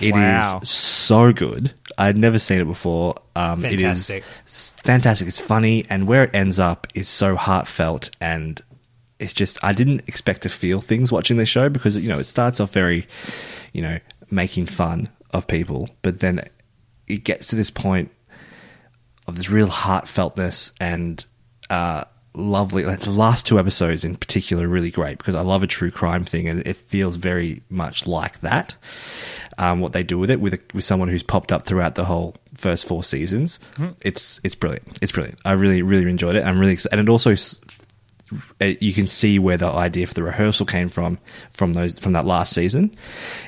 It is Wow. so good. I'd never seen it before. Um, Fantastic. It is fantastic. It's funny, and where it ends up is so heartfelt and. It's just I didn't expect to feel things watching this show because you know it starts off very, you know, making fun of people, but then it gets to this point of this real heartfeltness and uh, lovely. Like the last two episodes in particular are really great because I love a true crime thing and it feels very much like that. Um, what they do with it with a, with someone who's popped up throughout the whole first four seasons, it's it's brilliant. It's brilliant. I really really enjoyed it. I'm really excited, and it also uh, you can see where the idea for the rehearsal came from from those from that last season.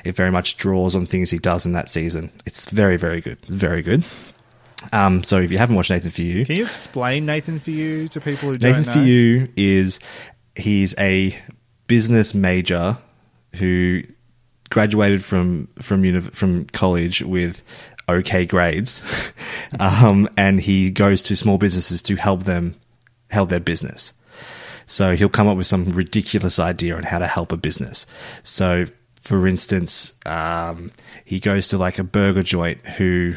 It very much draws on things he does in that season. It's very very good. Very good. Um, so if you haven't watched Nathan for You, Can you explain Nathan for you to people who Nathan don't know? for? You is he's a business major who graduated from from uni- from college with okay grades, um, and he goes to small businesses to help them help their business. So he'll come up with some ridiculous idea on how to help a business. So, for instance, um, he goes to like a burger joint who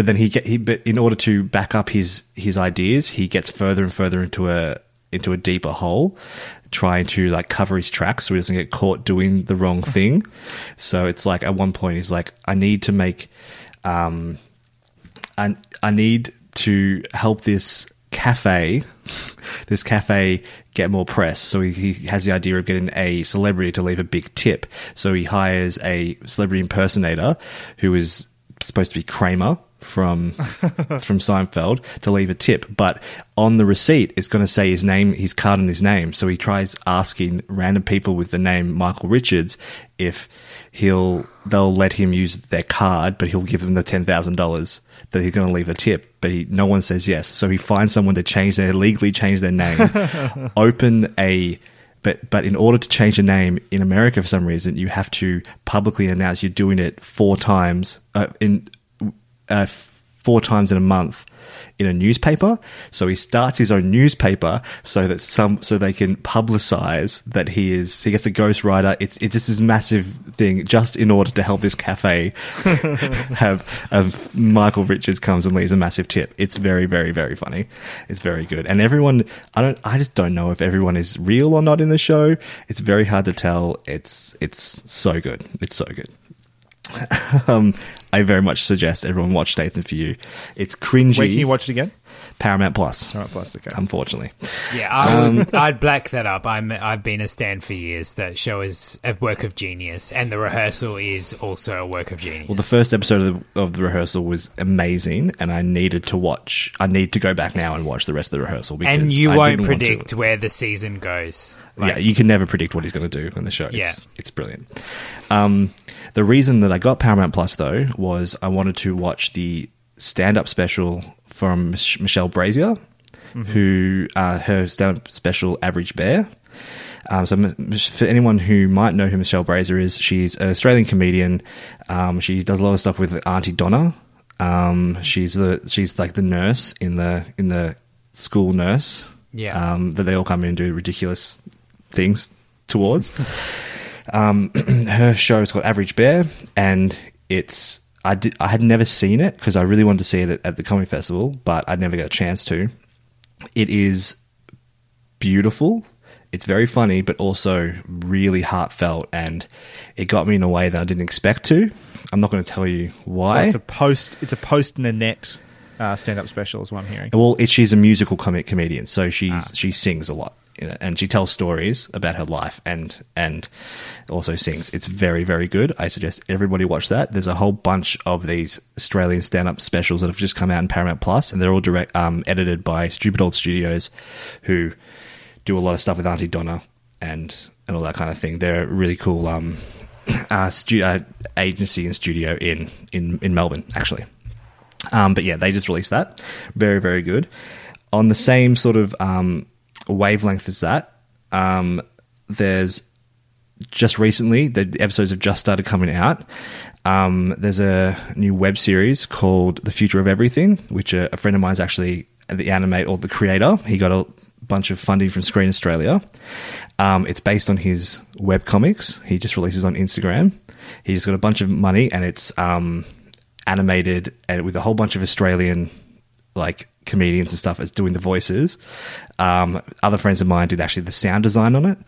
but then he get he but in order to back up his his ideas, he gets further and further into a into a deeper hole, trying to like cover his tracks so he doesn't get caught doing the wrong thing. so it's like at one point he's like, I need to make, um, I I need to help this cafe, this cafe get more press. So he, he has the idea of getting a celebrity to leave a big tip. So he hires a celebrity impersonator who is supposed to be Kramer from from Seinfeld to leave a tip, but on the receipt it's going to say his name, his card and his name. So he tries asking random people with the name Michael Richards if he'll they'll let him use their card, but he'll give them the ten thousand dollars that he's going to leave a tip. But he, no one says yes. So he finds someone to change their legally change their name, open a but but in order to change a name in America for some reason, you have to publicly announce you're doing it four times uh, in uh, four times in a month in a newspaper. So he starts his own newspaper so that some so they can publicize that he is he gets a ghostwriter. It's it's just this massive thing just in order to help this cafe have um, Michael Richards comes and leaves a massive tip. It's very very very funny. It's very good. And everyone I don't I just don't know if everyone is real or not in the show. It's very hard to tell. It's it's so good. It's so good. um, I very much suggest everyone watch Nathan for You. It's cringy. Where can you watch it again? Paramount Plus. Paramount Plus, okay. Unfortunately, Yeah, I would, I'd black that up. I'm I've been a stand for years. That show is a work of genius, and the rehearsal is also a work of genius. well, the first episode of the, of the rehearsal was amazing, and I needed to watch. I need to go back now and watch the rest of the rehearsal because and you I won't didn't predict where the season goes. yeah, you can never predict what he's going to do in the show. It's, Yeah. it's brilliant. Um, the reason that I got Paramount Plus though was I wanted to watch the stand-up special from Mich- Michelle Brazier, who uh, her stand-up special Average Bear. Um, so, for anyone who might know who Michelle Brazier is, she's an Australian comedian. Um, she does a lot of stuff with Aunty Donna. Um, she's the she's like the nurse in the in the school nurse. Yeah. Um, that they all come in and do ridiculous things towards. um, her show is called Average Bear, and it's I did I had never seen it because I really wanted to see it at, at the comedy festival, but I never got a chance to. It is beautiful. It's very funny, but also really heartfelt, and it got me in a way that I didn't expect to. I'm not going to tell you why. So it's a post. It's a post Nanette uh, stand-up special, is what I'm hearing. Well, it, she's a musical comic comedian, so she's she sings a lot, and she tells stories about her life and and also sings. It's very very good. I suggest everybody watch that. There's a whole bunch of these Australian stand up specials that have just come out in Paramount Plus, and they're all direct um, edited by Stupid Old Studios, who do a lot of stuff with Aunty Donna and and all that kind of thing. They're a really cool um, uh, stu- uh, agency and studio in in in Melbourne actually. Um, but yeah, they just released that. Very, very good. On the same sort of um, wavelength is that, um, there's just recently, the episodes have just started coming out. Um, there's a new web series called The Future of Everything, which a, a friend of mine is actually the animate or the creator. He got a bunch of funding from Screen Australia. Um, it's based on his web comics. He just releases on Instagram. He just got a bunch of money, and it's um, animated and with a whole bunch of Australian like comedians and stuff as doing the voices. Um, other friends of mine did actually the sound design on it.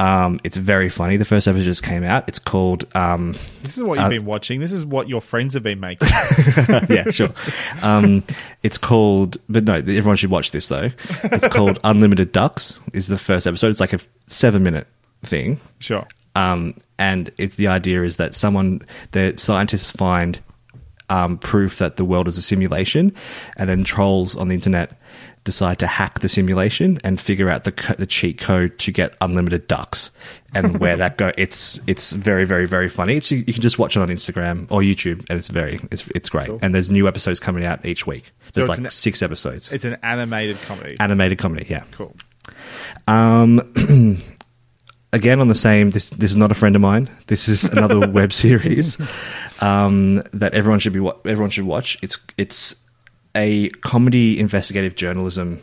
Um, it's very funny. The first episode just came out. It's called um, This is what you've been watching. This is what your friends have been making. yeah, sure. Um, it's called, but no, everyone should watch this though. It's called Unlimited Ducks. Is the first episode. It's like a seven minute thing. sure. Um, and it's the idea is that someone, the scientists find um, proof that the world is a simulation, and then trolls on the internet decide to hack the simulation and figure out the co- the cheat code to get unlimited ducks and where that go. It's it's very very very funny. It's you, you can just watch it on Instagram or YouTube, and it's very it's it's great. And there's new episodes coming out each week. There's it's like an- six episodes. It's an animated comedy. Animated comedy, yeah. cool. Um, again, on the same. This this is not a friend of mine. This is another web series um, that everyone should be wa- everyone should watch. It's it's a comedy investigative journalism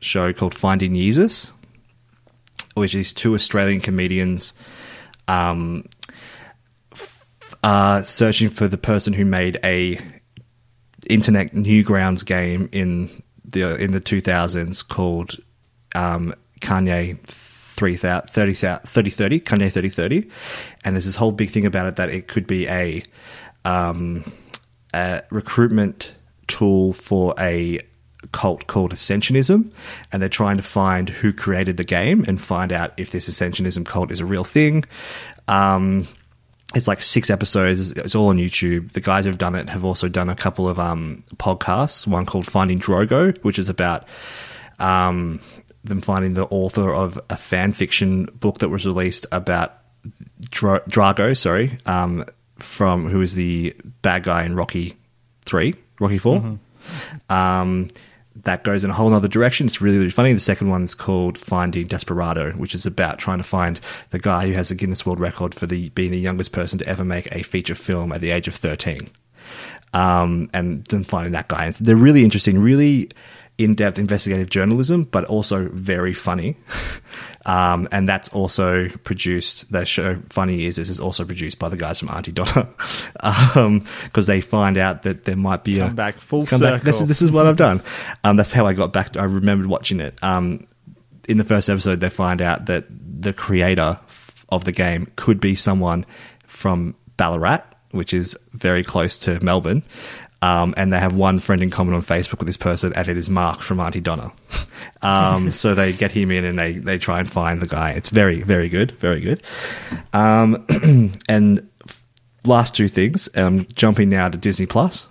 show called Finding Jesus, which is two Australian comedians um, f- are searching for the person who made a internet newgrounds game in the in the 2000s called um, Kanye 3000 30, 3030 Kanye 3030 and there's this whole big thing about it that it could be a, um, a recruitment tool for a cult called Ascensionism, and they're trying to find who created the game and find out if this Ascensionism cult is a real thing. Um, it's like six episodes. It's all on YouTube. The guys who've done it have also done a couple of um, podcasts. One called Finding Drago, which is about um, them finding the author of a fan fiction book that was released about Dra- Drago. Sorry, um, from who is the bad guy in Rocky Three, Rocky 4 Um, that goes in a whole other direction. It's really, really funny. The second one's called Finding Desperado, which is about trying to find the guy who has a Guinness World Record for the being the youngest person to ever make a feature film at the age of 13. Um, and then finding that guy. And so they're really interesting, really in depth investigative journalism, but also very funny. Um, and that's also produced. The show Funny is this is also produced by the guys from Aunty Donna, because they find out that there might be a Come back full come back. This is circle. this is what I've done. Um, that's how I got back. To, I remembered watching it. Um, in the first episode, they find out that the creator of the game could be someone from Ballarat, which is very close to Melbourne. Um, and they have one friend in common on Facebook with this person, and it is Mark from Aunty Donna. Um, so they get him in and they, they try and find the guy. It's very, very good. Very good. Um, and f- last two things. I'm jumping now to Disney Plus.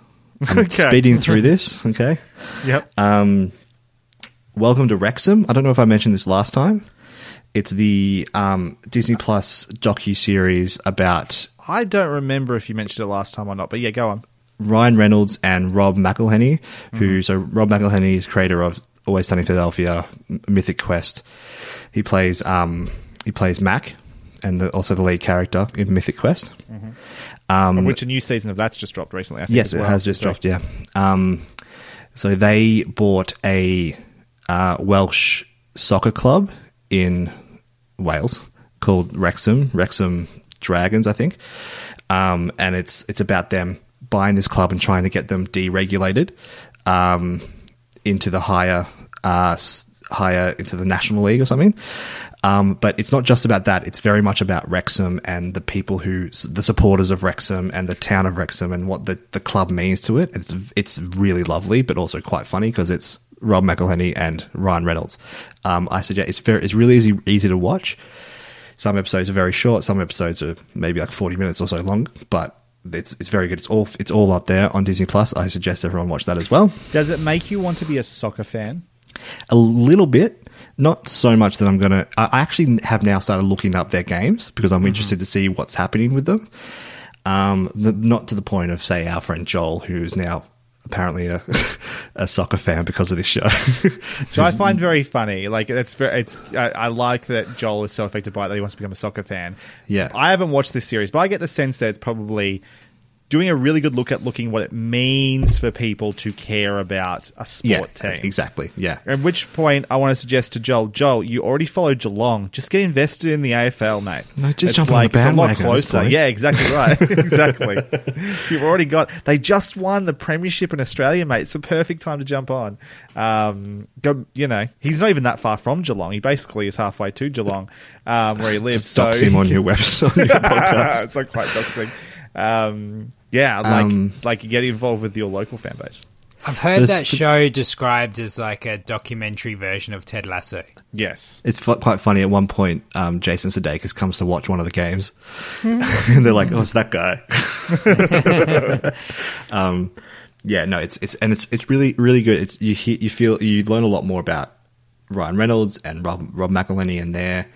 I'm Okay. speeding through this. Okay. Yep. Um, Welcome to Wrexham. I don't know if I mentioned this last time. It's the um, Disney Plus docu series about I don't remember if you mentioned it last time or not, but yeah, go on. Ryan Reynolds and Rob McElhenney, who so Rob McElhenney is creator of Always Sunny in Philadelphia, Mythic Quest. He plays um, he plays Mac, and the, also the lead character in Mythic Quest. Um, Which a new season of that's just dropped recently. I think, Yes, as it has just dropped. Yeah. Um, so they bought a uh, Welsh soccer club in Wales called Wrexham, Wrexham Dragons, I think. Um, and it's it's about them buying this club and trying to get them deregulated um, into the higher uh, higher into the National League or something. Um, but it's not just about that. It's very much about Wrexham and the people who, the supporters of Wrexham and the town of Wrexham and what the, the club means to it. It's it's really lovely, but also quite funny because it's Rob McElhenney and Ryan Reynolds. Um, I suggest it's very it's really easy easy to watch. Some episodes are very short. Some episodes are maybe like forty minutes or so long, but it's it's very good. It's all it's all up there on Disney Plus. I suggest everyone watch that as well. Does it make you want to be a soccer fan? A little bit, not so much that I'm gonna. I I actually have now started looking up their games because I'm interested to see what's happening with them. Um, the, not to the point of say our friend Joel, who's now apparently a, a soccer fan because of this show. Which I find very funny. Like it's very, it's. I, I like that Joel is so affected by it that he wants to become a soccer fan. Yeah. I haven't watched this series, but I get the sense that it's probably doing a really good look at looking what it means for people to care about a sport yeah, team. exactly. Yeah, At which point, I want to suggest to Joel, Joel, you already follow Geelong. Just get invested in the AFL, mate. No, just It's jump on the like, it's a lot bandwagon closer. Yeah, exactly right. exactly. You've already got. They just won the premiership in Australia, mate. It's a perfect time to jump on. Um, go, you know, he's not even that far from Geelong. He basically is halfway to Geelong, um, where he lives. just dox him on your website, on your podcast. it's not quite doxing. Um, yeah, like Um, like you get involved with your local fan base. I've heard This- that show described as like a documentary version of Ted Lasso. Yes. It's fu- quite funny. At one point, um, Jason Sudeikis comes to watch one of the games, and they're like, "Oh, it's that guy." um, yeah, no, it's it's and it's it's really really good. It's, you he- you feel you learn a lot more about Ryan Reynolds and Rob Rob McElhenney and their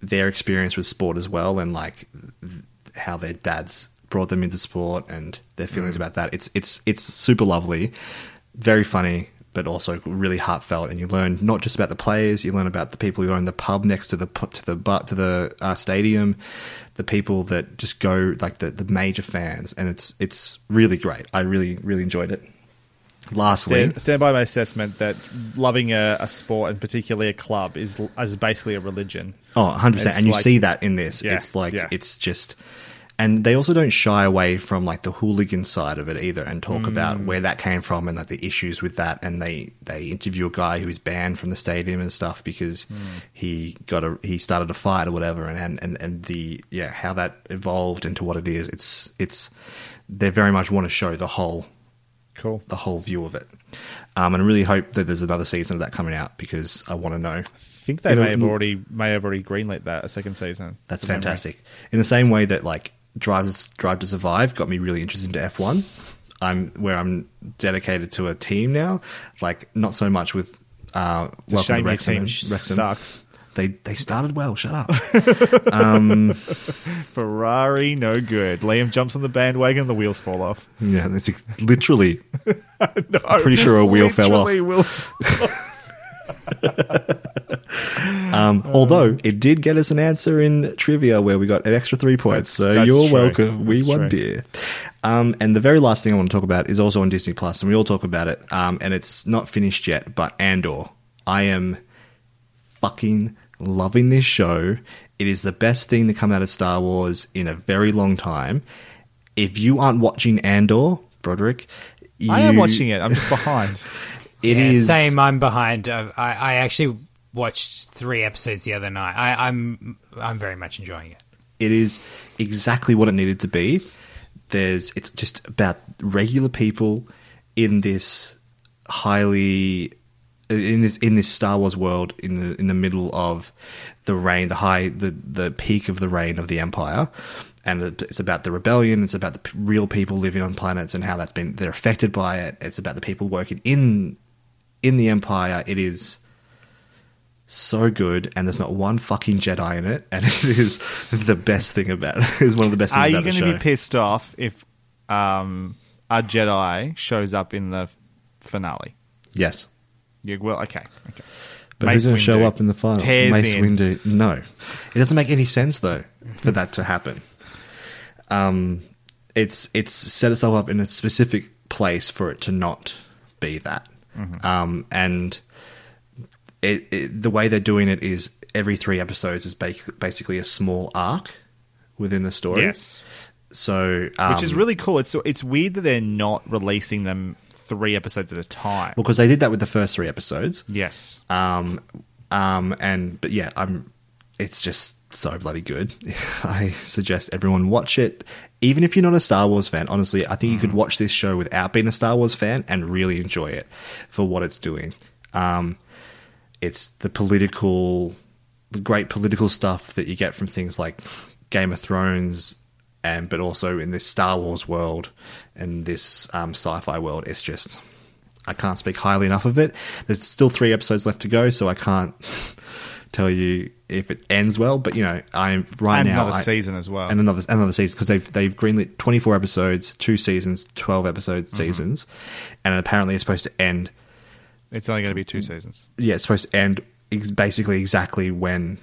their experience with sport as well, and like th- how their dads brought them into sport and their feelings about that. It's it's it's super lovely, very funny, but also really heartfelt. And you learn not just about the players, you learn about the people who own the pub next to the to the but to the uh, stadium, the people that just go like the the major fans, and it's it's really great. I really really enjoyed it. Lastly, Stand, stand by my assessment that loving a, a sport and particularly a club is is basically a religion. Oh, 100%. It's And you like- see that in this. Yeah, it's like, yeah. it's just, and they also don't shy away from like the hooligan side of it either and talk about where that came from and like the issues with that and they they interview a guy who is banned from the stadium and stuff because he got a he started a fight or whatever and, and and and the yeah how that evolved into what it is it's it's they very much want to show the whole Cool. the whole view of it um and I really hope that there's another season of that coming out because I want to know I think they You know, may have already may have already greenlit that a second season. That's From memory. fantastic. In the same way that like Drive Drive to Survive got me really interested into F one. I'm where I'm dedicated to a team now. Like not so much with uh, It's Welcome to Wrexham. team Wrexham. sucks. They they started well. Shut up. Ferrari, no good. Liam jumps on the bandwagon, the wheels fall off. yeah, that's literally. No, pretty sure a wheel fell off. will- Um, although it did get us an answer in trivia where we got an extra three points. That's- so that's you're true. welcome. We That's won true. beer. Um, and the very last thing I want to talk about is also on Disney Plus, and we all talk about it. Um, and it's not finished yet, but Andor. I am fucking loving this show. It is the best thing to come out of Star Wars in a very long time. If you aren't watching Andor, Broderick, I am watching it. I'm just behind. It yeah, is- same. I'm behind. Uh, I, I actually watched three episodes the other night. I, I'm I'm very much enjoying it. It is exactly what it needed to be. There's it's just about regular people in this highly in this in this Star Wars world in the in the middle of the reign, the high the the peak of the reign of the Empire. And it's about the rebellion. It's about the real people living on planets and how that's been they're affected by it. It's about the people working in in the Empire. It is so good, and there's not one fucking Jedi in it, and it is the best thing about it. It's one of the best things Are you going to be pissed off if um, a Jedi shows up in the finale? yes. You will. Okay. Okay. But Mace who's going to show up in the final? tears Mace in. Windu. No, it doesn't make any sense though for that to happen. Um, it's it's set itself up in a specific place for it to not be that. Mm-hmm. Um, and it, it, the way they're doing it is every three episodes is ba- basically a small arc within the story. Yes. So, um, Which is really cool. It's it's weird that they're not releasing them three episodes at a time. because they did that with the first three episodes. yes. Um, um, and but yeah, I'm. It's just so bloody good. I suggest everyone watch it, even if you're not a Star Wars fan. Honestly, I think you could watch this show without being a Star Wars fan and really enjoy it for what it's doing. Um, it's the political, the great political stuff that you get from things like Game of Thrones, and but also in this Star Wars world and this um, sci-fi world. It's just I can't speak highly enough of it. There's still three episodes left to go, so I can't tell you if it ends well. But you know, I'm right And now another I- season as well. and another another season because they've they've greenlit 24 episodes, two seasons, 12 episode Mm-hmm. seasons, and apparently it's supposed to end. It's only going to be two seasons. Yeah, it's supposed to end ex- basically exactly when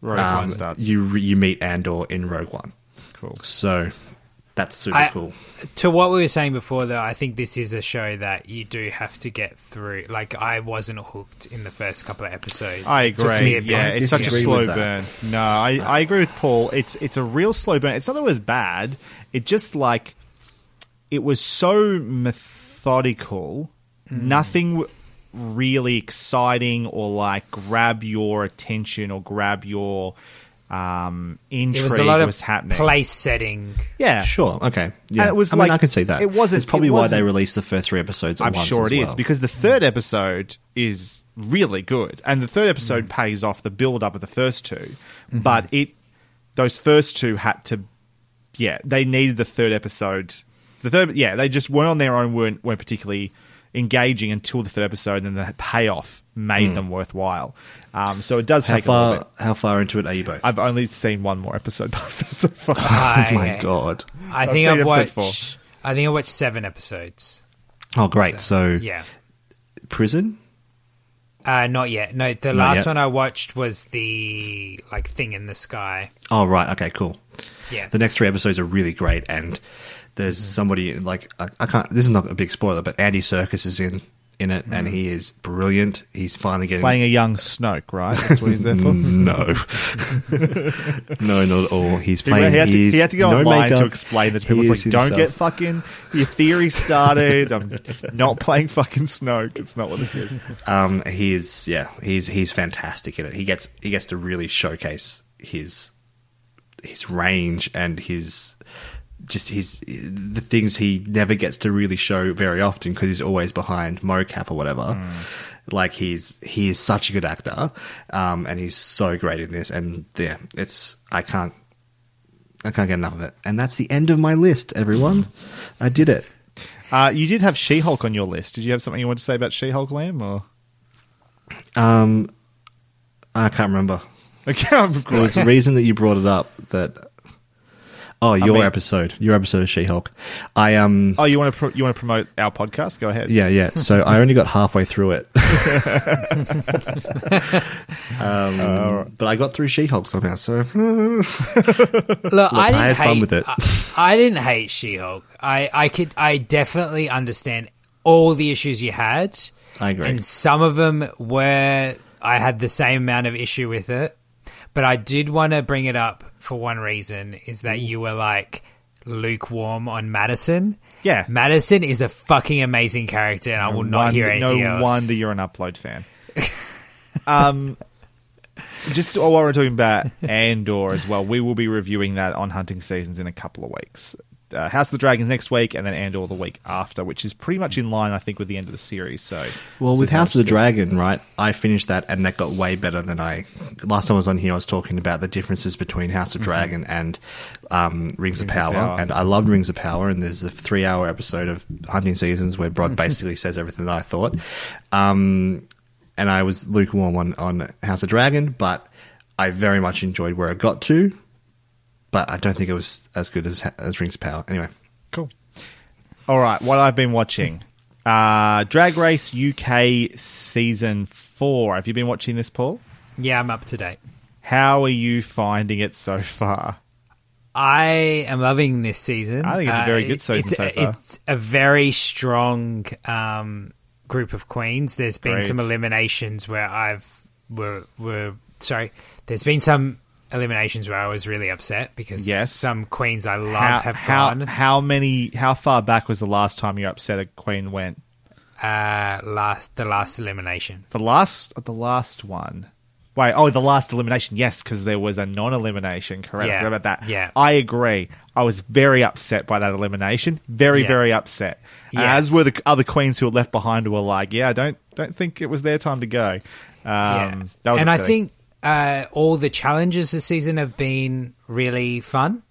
Rogue um, One starts. you you meet Andor in Rogue One. cool. So that's super I- cool. To what we were saying before, though, I think this is a show that you do have to get through. Like, I wasn't hooked in the first couple of episodes. I It took me agree. a bit. Yeah, it's such a disagree slow burn. No, I, I agree with Paul. It's it's a real slow burn. It's not that it was bad. It just like it was so methodical. Hmm. Nothing really exciting or like grab your attention or grab your um, intrigue It was a lot of was happening. place setting. Yeah, Sure. Okay. Yeah. And it was I mean, like- I can see that. it wasn't- It's probably it why wasn't- they released the first three episodes. At I'm once sure as it is well. because the third episode is really good, and the third episode Mm. pays off the build up of the first 2 Mm-hmm. But it, those first two had to, yeah, they needed the third episode. The third, yeah, they just weren't on their own. weren't weren't particularly engaging until the third episode, and then the payoff made them worthwhile. Um, so it does Mm. how take a little far bit. how far into it are you both? I've only seen one more episode past that so far. oh my I- god. I I've think I've episode watched. I think I watched seven episodes. Oh great. So Yeah. prison. Uh, not yet. No, the Not last yet. one I watched was the like thing in the sky. Oh right. Okay. Cool. Yeah. The next three episodes are really great, and there's Mm-hmm. somebody like I, I can't. This is not a big spoiler, but Andy Serkis is in in it, and he is brilliant. He's finally getting Playing a young Snoke, right? That's what he's there for. no, no, not at all. He's He, playing. he had to, he's he had to go no online to explain that to He people. It's like, don't himself. get fucking your theory started. I'm not playing fucking Snoke. It's not what this is. Um, he is, yeah, he's he's fantastic in it. He gets he gets to really showcase his his range and his just his the things he never gets to really show very often because he's always behind mocap or whatever. Like he's he is such a good actor, um, and he's so great in this. And yeah, it's I can't I can't get enough of it. And that's the end of my list, everyone. I did it. Uh, you did have She-Hulk on your list. Did you have something you wanted to say about She-Hulk, Liam? Or Um, I can't remember. okay, There was a reason that you brought it up that. Oh, your mean- episode, your episode of She-Hulk. I um, Oh, you want to pro- you want to promote our podcast? Go ahead. yeah, yeah. So I only got halfway through it, um, but I got through She-Hulk somehow. So Look, I didn't I had hate, fun with it. I, I didn't hate She-Hulk. I, I could, I definitely understand all the issues you had. I agree. And some of them were, I had the same amount of issue with it. But I did want to bring it up for one reason is that you were like lukewarm on Madison. Yeah. Madison is a fucking amazing character, and I will not hear anything no else. wonder you're an upload fan. um, just while we're talking about Andor as well, we will be reviewing that on Hunting Seasons in a couple of weeks. Uh, House of the Dragons next week, and then Andor the week after, which is pretty much in line, I think, with the end of the series. So, Well, so with House of the good. Dragon, right? I finished that, and that got way better than I. Last time I was on here, I was talking about the differences between House of Dragon and um, Rings, of, of Power, Power. and I loved Rings of Power. And there's a three-hour episode of Hunting Seasons where Brod basically says everything that I thought. Um, and I was lukewarm on on House of Dragon, but I very much enjoyed where it got to. But I don't think it was as good as as Rings of Power. Anyway, Cool. All right, what I've been watching. Uh, Drag Race UK season four. Have you been watching this, Paul? Yeah, I'm up to date. How are you finding it so far? I am loving this season. I think it's a very good season it's, so far. It's a very strong um, group of queens. There's been Great. some eliminations where I've were were sorry. There's been some eliminations where I was really upset because Yes. some queens I love how, have how, gone. how many? How far back was the last time you upset a queen went? uh, last the last elimination. The last, the last one. Wait, oh, the last elimination. Yes, because there was a non-elimination. Correct. I Yeah, forgot about that. yeah. I agree. I was very upset by that elimination. Very, Yeah. very upset. Yeah. As were the other queens who were left behind. Who were like, "Yeah, I don't, don't think it was their time to go." Um, yeah. that was and I think uh, all the challenges this season have been really fun.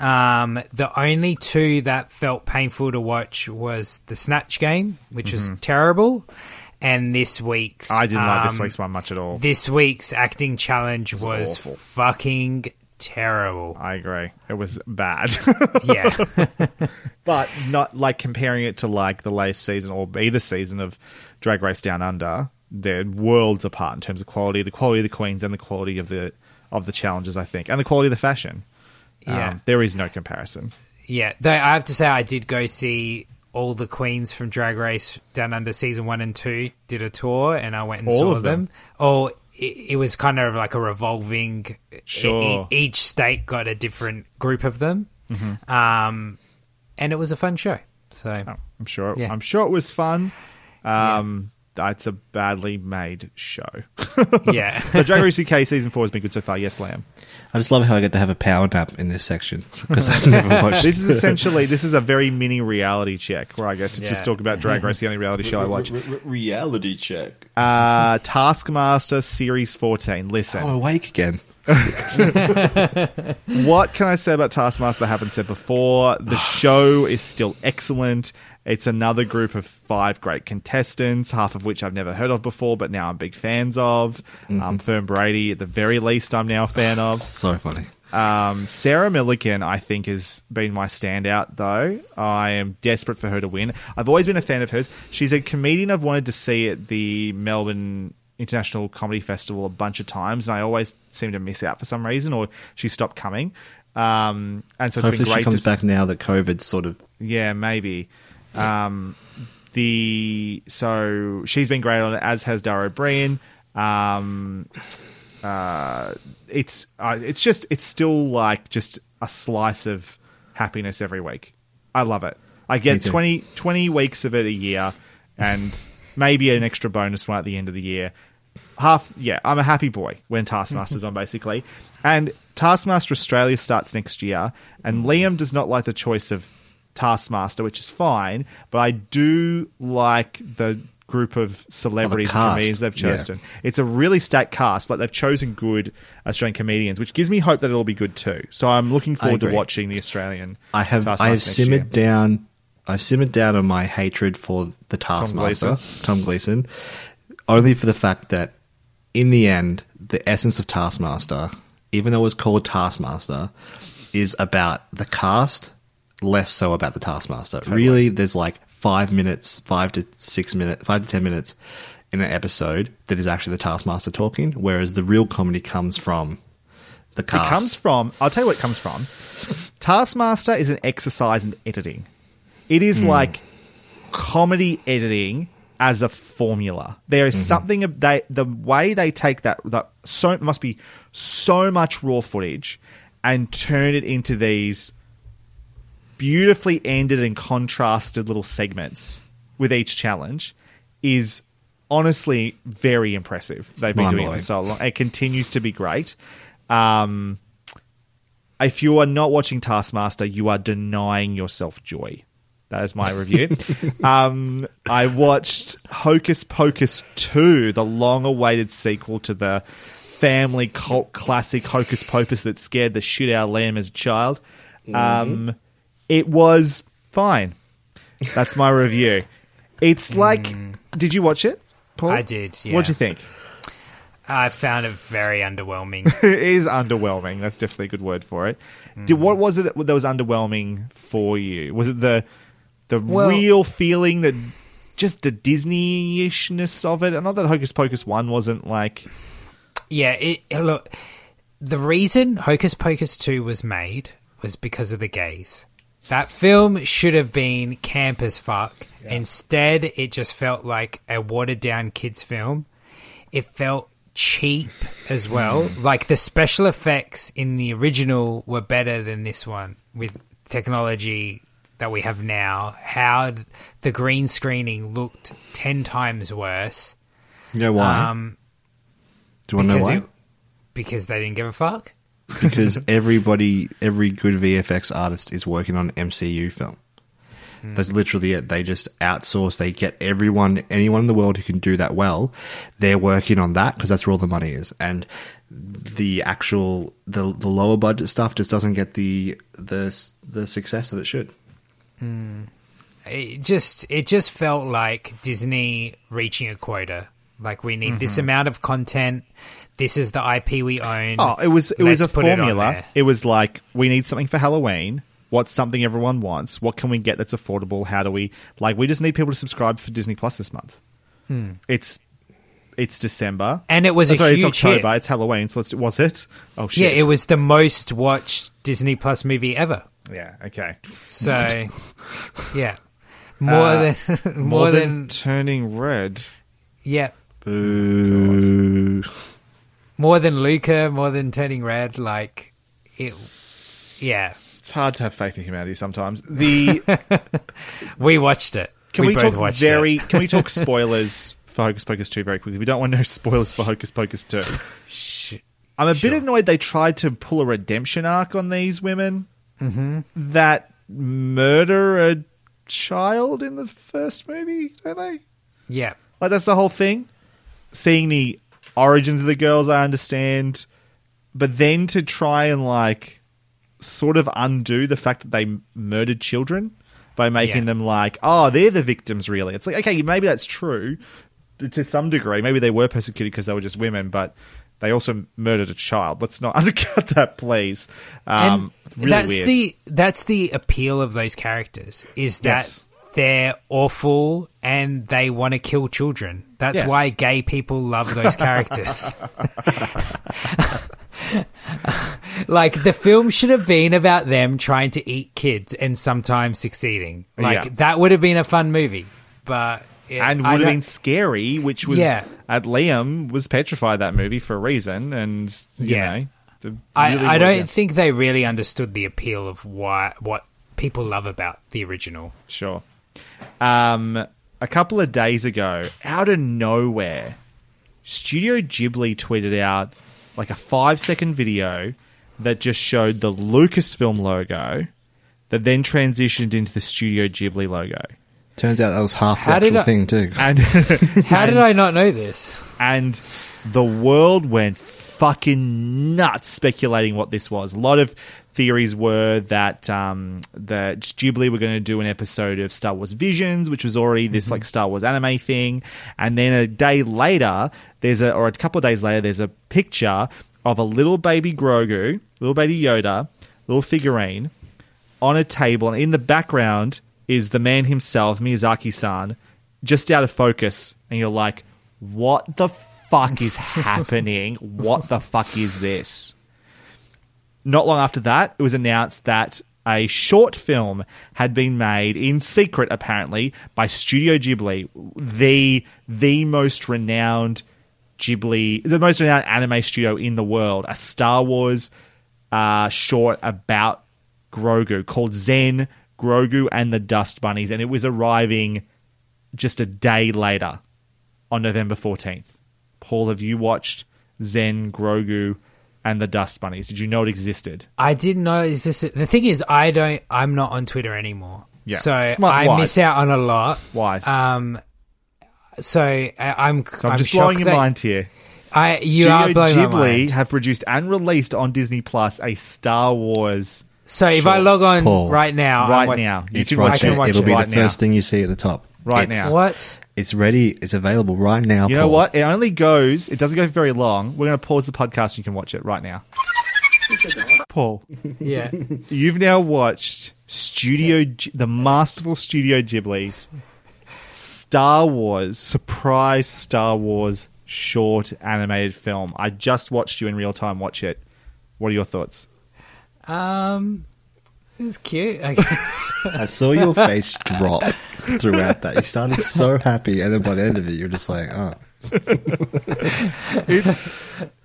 Um, the only two that felt painful to watch was the Snatch game, which was terrible, and this week's. Mm-hmm. I didn't like this um, week's one much at all. This week's acting challenge was, awful. fucking terrible. I agree. It was bad. yeah, but not like comparing it to like the latest season or either season of Drag Race Down Under. They're worlds apart in terms of quality, the quality of the queens and the quality of the of the challenges. I think, and the quality of the fashion. Yeah. Um, there is no comparison. yeah. Though I have to say, I did go see all the queens from Drag Race Down Under season one and two. Did a tour, and I went and All saw of them? them. Oh, it, it was kind of like a revolving. Sure. e- each state got a different group of them, Mm-hmm. um, and it was a fun show. So Oh, I'm sure. Yeah. I'm sure it was fun. Um, It's a badly made show. yeah, but Drag Race UK season four has been good so far. Yes, Lamb. I just love how I get to have a power nap in this section because I've never watched. This is essentially this is a very mini reality check where I get to just talk about Drag Race, the only reality show I watch. reality check. Uh, Taskmaster Series 14. Listen, Oh, awake again. what can I say about Taskmaster I haven't said before? The show is still excellent. It's another group of five great contestants, half of which I've never heard of before, but now I'm big fans of. Um, Fern Brady, at the very least, I'm now a fan of. So funny. Um, Sarah Millican, I think, has been my standout, though. I am desperate for her to win. I've always been a fan of hers. She's a comedian I've wanted to see at the Melbourne International Comedy Festival a bunch of times, and I always seem to miss out for some reason, or she stopped coming. Um, and so it's Hopefully been great she comes to back now that COVID's sort of. yeah, maybe. Um, the so she's been great on it, as has Dara Ó Briain. Um, uh, it's uh, it's just it's still like just a slice of happiness every week. I love it. I get too. 20, 20 weeks of it a year, and maybe an extra bonus one at the end of the year. Half, yeah, I'm a happy boy when Taskmaster's on, basically. And Taskmaster Australia starts next year, and Liam does not like the choice of Taskmaster, which is fine, but I do like the group of celebrities and comedians they've yeah. chosen. It's a really stacked cast. Like they've chosen good Australian comedians, which gives me hope that it'll be good too. So I'm looking forward to watching the Australian. I have Taskmaster I have simmered year. down I've simmered down on my hatred for the Taskmaster, Gleeson. Tom Gleeson, only for the fact that in the end, the essence of Taskmaster, even though it was called Taskmaster, is about the cast, less so about the Taskmaster. Really, there's like five minutes, five to six minutes, five to ten minutes in an episode that is actually the Taskmaster talking, whereas the real comedy comes from the cast. It comes from. I'll tell you what it comes from. Taskmaster is an exercise in editing. It is hmm. like comedy editing as a formula. There is something of they the way they take that that so must be so much raw footage and turn it into these beautifully ended and contrasted little segments with each challenge is honestly very impressive. They've been doing it for so long. It continues to be great. Um, if you are not watching Taskmaster, you are denying yourself joy. That is my review. um, I watched Hocus Pocus 2, the long awaited sequel to the family cult classic Hocus Pocus that scared the shit out of Liam as a child. Um, it was fine. That's my review. It's like, did you watch it? Paul? I did, yeah. What'd you think? I found it very underwhelming. it is underwhelming. That's definitely a good word for it. Did what was it that was underwhelming for you? Was it the the Well- real feeling that just the Disney-ishness of it? And not that Hocus Pocus one wasn't like yeah, it, it- look, the reason Hocus Pocus 2 was made was because of the gays. That film should have been camp as fuck. Instead, it just felt like a watered down kids' film. It felt cheap as well. Mm. Like the special effects in the original were better than this one with technology that we have now. How the green screening looked 10 times worse. You know why? Um, Do you want to know because why? it- because they didn't give a fuck. because everybody, every good VFX artist is working on MCU film. That's literally it. They just outsource. They get everyone, anyone in the world who can do that well. They're working on that because that's where all the money is. And the actual the the lower budget stuff just doesn't get the the the success that it should. Mm. It just it just felt like Disney reaching a quota. Like we need this mm-hmm. amount of content. This is the IP we own. Oh, it was it was a Let's it on formula. there. It, was like we need something for Halloween. What's something everyone wants? What can we get that's affordable? How do we like? We just need people to subscribe for Disney Plus this month. Hmm. It's it's December, And it was Oh, a sorry, huge it's October. hit. It's Halloween. So let's was it? Oh shit! yeah, it was the most watched Disney Plus movie ever. Yeah. Okay. So, yeah, more Uh, than more, than, turning red. yeah, Boo. more than Luca, more than Turning Red. Like it, yeah. It's hard to have faith in humanity sometimes. The We watched it. can we, we, both talk very? it. Can we talk spoilers for Hocus Pocus two very quickly? We don't want no spoilers for Hocus Pocus two. I'm a Sure. bit annoyed they tried to pull a redemption arc on these women Mm-hmm. that murder a child in the first movie, don't they? Yeah, Like that's the whole thing. Seeing the origins of the girls, I understand, but then to try and like sort of undo the fact that they murdered children by making Yeah. them like, oh, they're the victims. Really, it's like okay, maybe that's true to some degree. Maybe they were persecuted because they were just women, but they also murdered a child. Let's not undercut that, please. Um, really that's weird. the that's the appeal of those characters is that Yes. they're awful and they want to kill children. That's Yes. why gay people love those characters. like the film should have been about them trying to eat kids and sometimes succeeding. Like Yeah. that would have been a fun movie. but it, and I would have don't- been scary, which was Yeah. at Liam was petrified that movie for a reason, and you Yeah. know, the- I, I don't think they really understood the appeal of why what people love about the original. Sure. Um, a couple of days ago, out of nowhere, Studio Ghibli tweeted out like a five second video that just showed the Lucasfilm logo that then transitioned into the Studio Ghibli logo. Turns out that was half the How did actual I- thing too. And How did I not know this? and the world went fucking nuts speculating what this was. A lot of theories were that um, that Ghibli were going to do an episode of Star Wars Visions, which was already this like Star Wars anime thing, and then a day later, there's a or a couple of days later, there's a picture of a little baby Grogu, little baby Yoda, little figurine on a table, and in the background is the man himself, Miyazaki-san, just out of focus, and you're like, "What the fuck is happening? What the fuck is this?" Not long after that, it was announced that a short film had been made in secret, apparently, by Studio Ghibli, the the most renowned Ghibli, the most renowned anime studio in the world, a Star Wars uh, short about Grogu called Zen Grogu and the Dust Bunnies, and it was arriving just a day later on November 14th. Paul, have you watched Zen Grogu and the Dust Bunnies? Did you know it existed? I didn't know. Is this the thing? Is I don't. I'm not on Twitter anymore. Yeah. So Smart, I wise. miss out on a lot. Wise. Um. So I, I'm. so I'm, just blowing your mind here. I you Studio are blowing my mind. have produced and released on Disney Plus a Star Wars. So if I log on Paul. right now, I'm Right wa- now. You It's can right watch can there. watch It'll it be right the now. first thing you see at the top. Right It's- now. What? It's ready. It's available right now. You know Paul. what? It only goes. It doesn't go very long. We're going to pause the podcast. You can watch it right now. Paul, Yeah. you've now watched Studio, G- the masterful Studio Ghibli's Star Wars surprise Star Wars short animated film. I just watched you in real time watch it. What are your thoughts? Um. It was cute. I guess. I saw your face drop throughout that. You started so happy, and then by the end of it, you're just like, oh. it's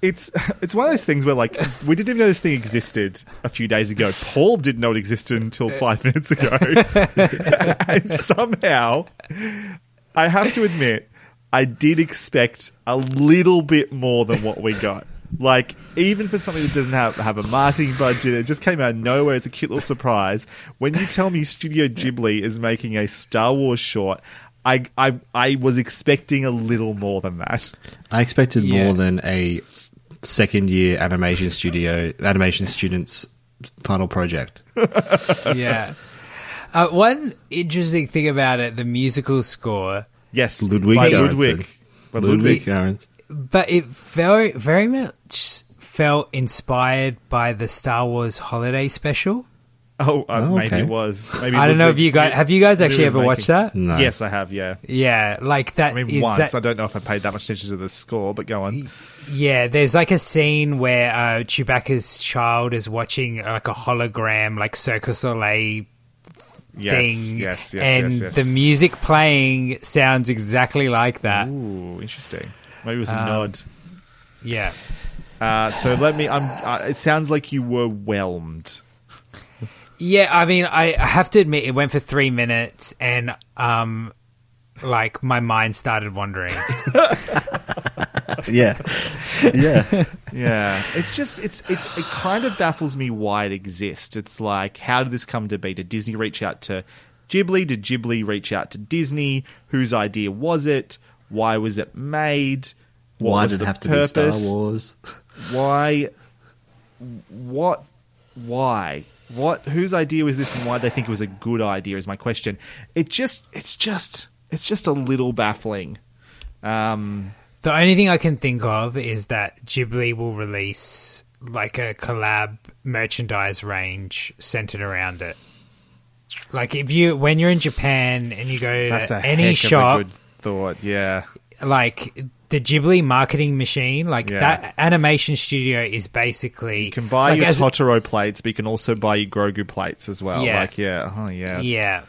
it's it's one of those things where like we didn't even know this thing existed a few days ago. Paul didn't know it existed until five minutes ago, and somehow I have to admit I did expect a little bit more than what we got. Like even for something that doesn't have have a marketing budget, it just came out of nowhere. It's a cute little surprise. When you tell me Studio Ghibli is making a Star Wars short. I, I I was expecting a little more than that. I expected Yeah. more than a second year animation studio, animation students' final project. yeah. Uh, one interesting thing about it, the musical score, Yes, Ludwig by Göransson. Ludwig. Ludwig Göransson. But it very very much felt inspired by the Star Wars holiday special. Oh, uh, Oh, maybe it was. Maybe I don't know if you guys have you guys actually ever was watched that? No. Yes, I have. Yeah, Yeah, like that. I mean once. that- I don't know if I paid that much attention to the score, but go on. Yeah, there's like a scene where uh, Chewbacca's child is watching uh, like a hologram, like Cirque du Soleil Yes, thing, yes, yes, and yes, yes. the music playing sounds exactly like that. Ooh, interesting. Maybe it was a Um, nod. Yeah, Uh, so let me. I'm. Uh, it sounds like you were whelmed. yeah. I mean, I I have to admit, it went for three minutes, and um, like my mind started wandering. Yeah. yeah. Yeah, it's just it's it's it kind of baffles me why it exists. It's like how did this come to be? Did Disney reach out to Ghibli? Did Ghibli reach out to Disney? Whose idea was it? Why was it made? What Why did it the have to be Star? Wars? Why? What? Why? What? Whose idea was this, and why they think it was a good idea? Is my question. It just, it's just, it's just a little baffling. Um, The only thing I can think of is that Ghibli will release like a collab merchandise range centered around it. Like if you when you're in Japan and you go that's to a any heck shop, of a good thought. Yeah. like the Ghibli marketing machine, like Yeah. that animation studio is basically You can buy like, your as- Totoro plates, but you can also buy your Grogu plates as well. Yeah. Like, yeah, oh yeah, Yeah,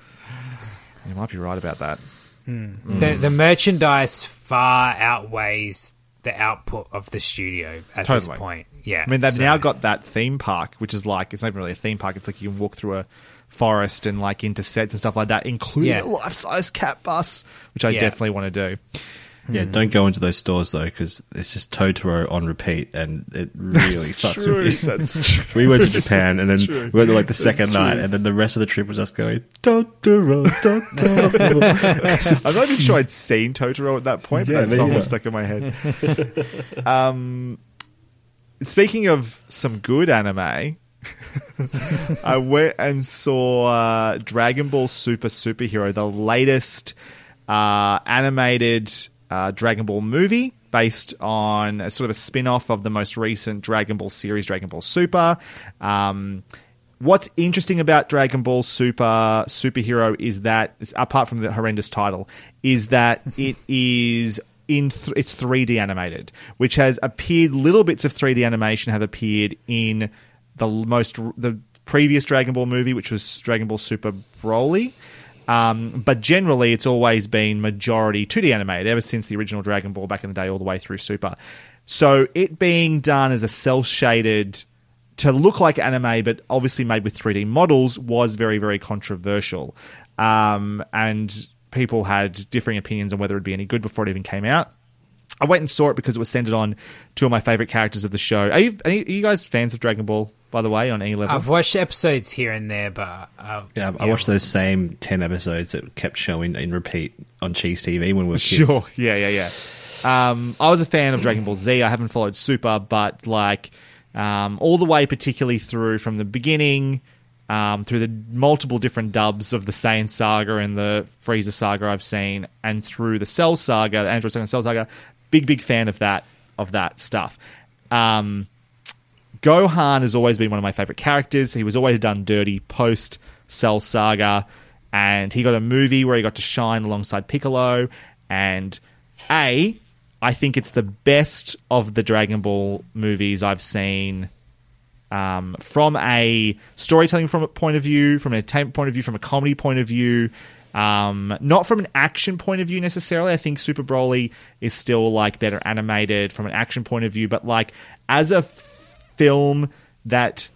you might be right about that. Hmm. Hmm. The the merchandise far outweighs the output of the studio at Totally. this point. Yeah, I mean, they've so- now got that theme park, which is like it's not even really a theme park. It's like you can walk through a forest and like into sets and stuff like that, including Yeah. a life-size cat bus, which I Yeah. definitely want to do. Yeah, don't go into those stores though, because it's just Totoro on repeat, and it really fucks true, with you. that's true. We went to Japan, and then true. we went there like the second true. night, and then the rest of the trip was us going Totoro, Totoro. I'm not even sure I'd seen Totoro at that point, but that song either. was stuck in my head. um, speaking of some good anime, I went and saw uh, Dragon Ball Super Superhero, the latest uh, animated uh, Dragon Ball movie based on a sort of a spin off of the most recent Dragon Ball series, Dragon Ball Super. Um, What's interesting about Dragon Ball Super Superhero is that, apart from the horrendous title, is that it is in th- it's 3D animated, which has appeared. Little bits of 3D animation have appeared in the most the previous Dragon Ball movie, which was Dragon Ball Super Broly. Um, but generally, it's always been majority 2D animated ever since the original Dragon Ball back in the day, all the way through Super. So it being done as a cell shaded to look like anime, but obviously made with 3D models, was very, very controversial. Um, and people had differing opinions on whether it'd be any good before it even came out. I went and saw it because it was centered on two of my favorite characters of the show. Are you, are you guys fans of Dragon Ball, by the way, on any level? I've watched episodes here and there, but uh, Yeah, I watched those same ten episodes that kept showing in repeat on Cheez TV when we were kids. Sure. Yeah, yeah, yeah. Um, I was a fan of Dragon Ball Z. I haven't followed Super, but like um, all the way, particularly through from the beginning, um, through the multiple different dubs of the Saiyan saga and the Frieza saga I've seen, and through the Cell saga, the Android saga, and Cell saga. Big, big fan of that of that stuff. Um, Gohan has always been one of my favorite characters. He was always done dirty post Cell Saga, and he got a movie where he got to shine alongside Piccolo. And A, I think it's the best of the Dragon Ball movies I've seen um, from a storytelling from a point of view, from an point of view, from a comedy point of view. Um, not from an action point of view necessarily. I think Super Broly is still like better animated from an action point of view, but like as a film that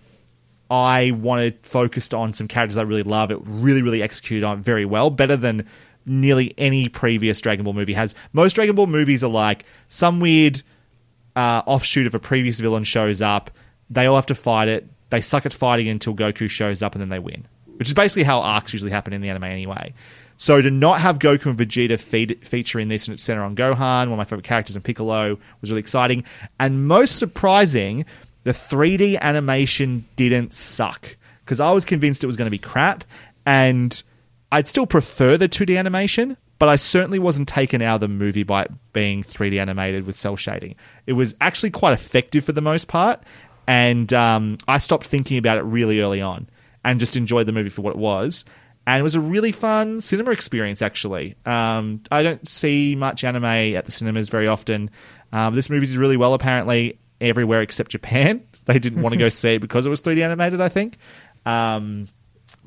I wanted focused on some characters I really love. It really, really executed on very well, better than nearly any previous Dragon Ball movie has. Most Dragon Ball movies are like some weird uh, offshoot of a previous villain shows up. They all have to fight it. They suck at fighting until Goku shows up and then they win, which is basically how arcs usually happen in the anime anyway. So to not have Goku and Vegeta feed, feature in this and it's center on Gohan, one of my favorite characters, and Piccolo was really exciting. And most surprising, the 3D animation didn't suck because I was convinced it was going to be crap, and I'd still prefer the 2D animation, but I certainly wasn't taken out of the movie by it being 3D animated with cell shading. It was actually quite effective for the most part, and um, I stopped thinking about it really early on and just enjoyed the movie for what it was. And it was a really fun cinema experience, actually. Um, I don't see much anime at the cinemas very often. Um, this movie did really well, apparently, everywhere except Japan. They didn't want to go see it because it was 3D animated, I think. Um,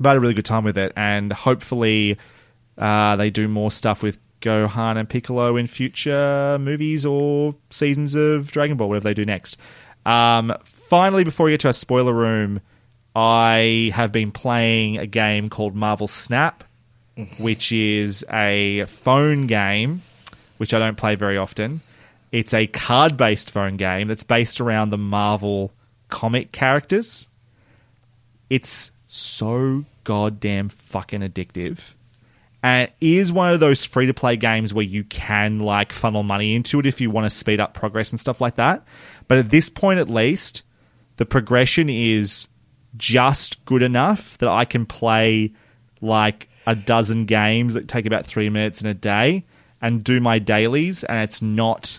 but I had a really good time with it, and hopefully uh, they do more stuff with Gohan and Piccolo in future movies or seasons of Dragon Ball, whatever they do next. Um, finally, before we get to our spoiler room, I have been playing a game called Marvel Snap, which is a phone game, which I don't play very often. It's a card based phone game that's based around the Marvel comic characters. It's so goddamn fucking addictive. And it is one of those free to play games where you can like funnel money into it if you want to speed up progress and stuff like that. But at this point, at least, the progression is just good enough that I can play like a dozen games that take about three minutes in a day and do my dailies, and it's not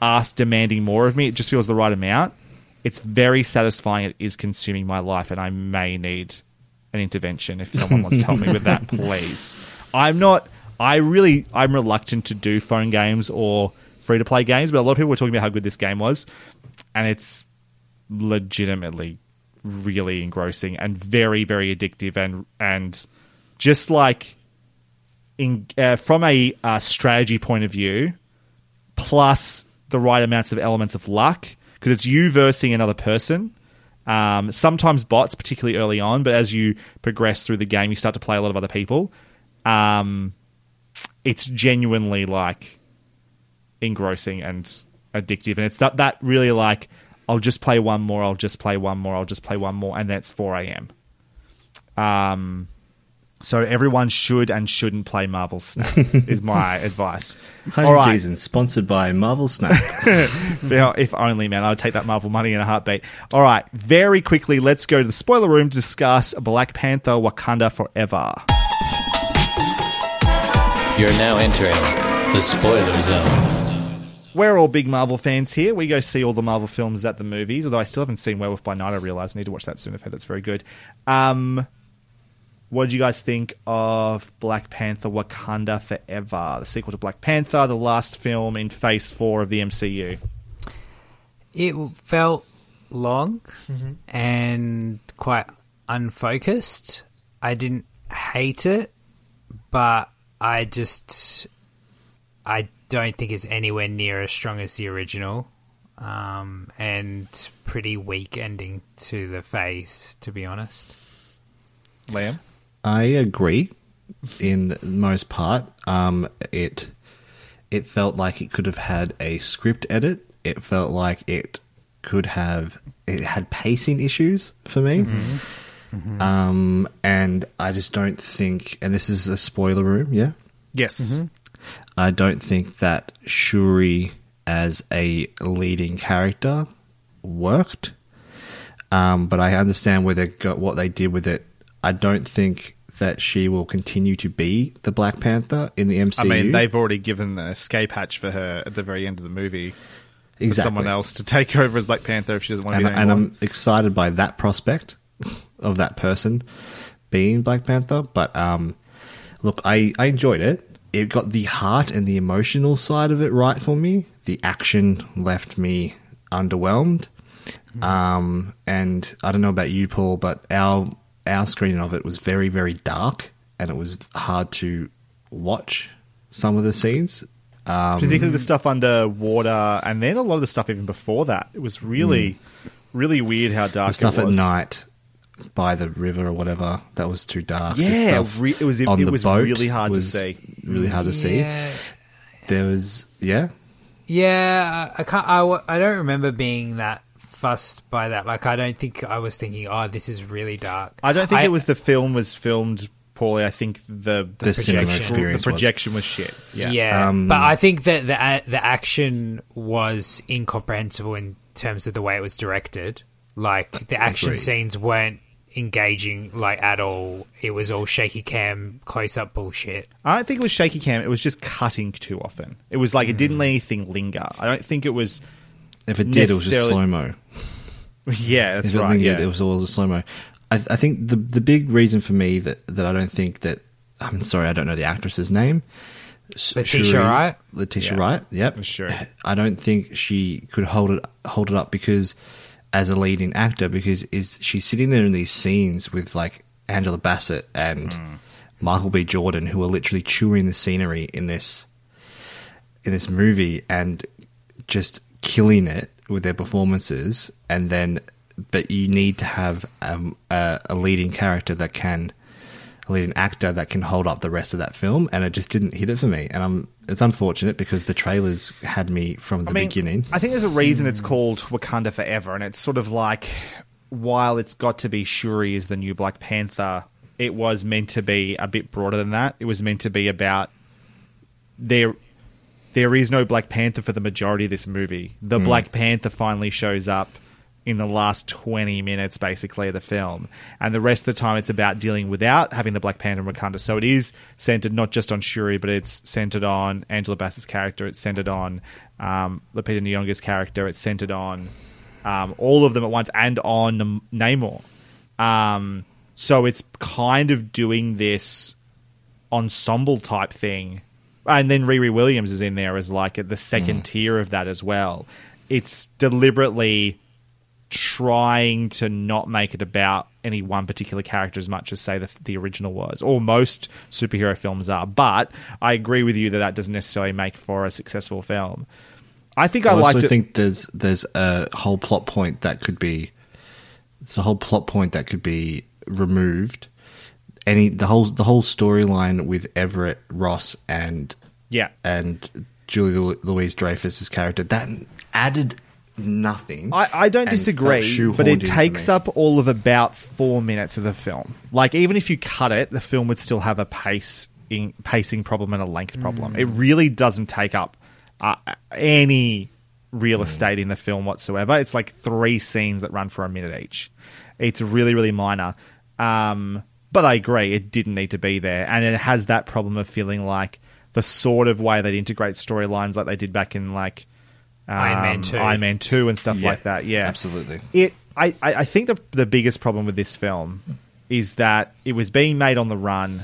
ask demanding more of me. It just feels the right amount. It's very satisfying. It is consuming my life, and I may need an intervention if someone wants to help me with that, please. I'm not. I really. I'm reluctant to do phone games or free to play games, but a lot of people were talking about how good this game was, and it's legitimately really engrossing and very very addictive and and just like in uh, from a uh, strategy point of view, plus the right amounts of elements of luck, because it's you versing another person. Um, sometimes bots, particularly early on, but as you progress through the game, you start to play a lot of other people. Um, it's genuinely like engrossing and addictive, and it's not that really like I'll just play one more, I'll just play one more, I'll just play one more, and that's four a.m. Um, so everyone should and shouldn't play Marvel Snap is my advice. All Home right, season sponsored by Marvel Snap. Yeah, if only, man. I would take that Marvel money in a heartbeat. All right, very quickly, let's go to the spoiler room to discuss Black Panther Wakanda Forever. You're now entering the spoiler zone. We're all big Marvel fans here. We go see all the Marvel films at the movies, although I still haven't seen Werewolf by Night. I realise I need to watch that soon. I've heard that's very good. Um, what did you guys think of Black Panther Wakanda Forever, the sequel to Black Panther, the last film in Phase 4 of the MCU? It felt long and quite unfocused. I didn't hate it, but I just I don't think it's anywhere near as strong as the original. Um, and pretty weak ending to the phase, to be honest. Liam? I agree in most part. Um, it it felt like it could have had a script edit. It felt like it could have it had pacing issues for me. Um, and I just don't think. And this is a spoiler room, yeah. Yes. I don't think that Shuri as a leading character worked. Um, but I understand where they got what they did with it. I don't think that she will continue to be the Black Panther in the MCU. I mean, they've already given the escape hatch for her at the very end of the movie. For exactly. someone else to take over as Black Panther if she doesn't want to and, be and. I'm excited by that prospect of that person being Black Panther. But um, look, I, I enjoyed it. It got the heart and the emotional side of it right for me. The action left me underwhelmed. Um, and I don't know about you, Paul, but our our screening of it was very very dark, and it was hard to watch some of the scenes. Um, particularly the stuff underwater, and then a lot of the stuff even before that. It was really, really weird how dark the stuff it at night by the river or whatever that was too dark. The Yeah, stuff re- it was- it on the was boat really hard to see. Really hard to see. There was yeah. yeah. I can't. I, I don't remember being that fussed by that. Like, I don't think I was thinking, "Oh, this is really dark." I don't think it was the film was filmed poorly. I think the The cinema projection. experience the projection was, shit. Yeah. Yeah, Um, but I think that the the action was incomprehensible in terms of the way it was directed. Like the action Agreed. scenes weren't engaging like at all. It was all shaky cam, close up bullshit. I don't think it was shaky cam. It was just cutting too often. It was like it didn't let anything linger. I don't think it was. If it did, it was just slow mo. Yeah, that's right. Yeah. it was all slow mo. I, I think the the big reason for me that, that I don't think that I'm sorry, I don't know the actress's name. Letitia Shuri- Wright? Letitia Yeah. Wright. Yep. Sure. I don't think she could hold it hold it up because as a leading actor because is she's sitting there in these scenes with like Angela Bassett and Hmm. Michael B. Jordan who are literally chewing the scenery in this in this movie and just killing it with their performances and then but you need to have um, a, a leading character that can a leading actor that can hold up the rest of that film and it just didn't hit it for me and I'm it's unfortunate because the trailers had me from the I mean, beginning I think there's a reason it's called Wakanda Forever, and it's sort of like while it's got to be Shuri is the new Black Panther, it was meant to be a bit broader than that. It was meant to be about there. There is no Black Panther for the majority of this movie. The Black Panther finally shows up in the last 20 minutes, basically, of the film. And the rest of the time, it's about dealing without having the Black Panther in Wakanda. So it is centered not just on Shuri, but it's centered on Angela Bassett's character. It's centered on um, Lupita Nyong'o's character. It's centered on um, all of them at once and on Namor. Um, so it's kind of doing this ensemble type thing. And then Riri Williams is in there as like the second mm-hmm. tier of that as well. It's deliberately trying to not make it about any one particular character as much as say the, the original was, or most superhero films are. But I agree with you that that doesn't necessarily make for a successful film. I think I, I also it. think there's there's a whole plot point that could be it's a whole plot point that could be removed. Any the whole the whole storyline with Everett Ross and yeah, and Julie Louise Dreyfus's character that added nothing. I, I don't disagree, but it takes up all of about four minutes of the film. Like even if you cut it, the film would still have a pace in, pacing problem and a length problem. It really doesn't take up uh, any real estate in the film whatsoever. It's like three scenes that run for a minute each. It's really really minor. Um, but I agree, it didn't need to be there, and it has that problem of feeling like the sort of way they'd integrate storylines like they did back in like Iron Man um, 2. Iron Man Two and stuff Yeah, like that. Yeah, absolutely. It. I, I I think the the biggest problem with this film is that it was being made on the run.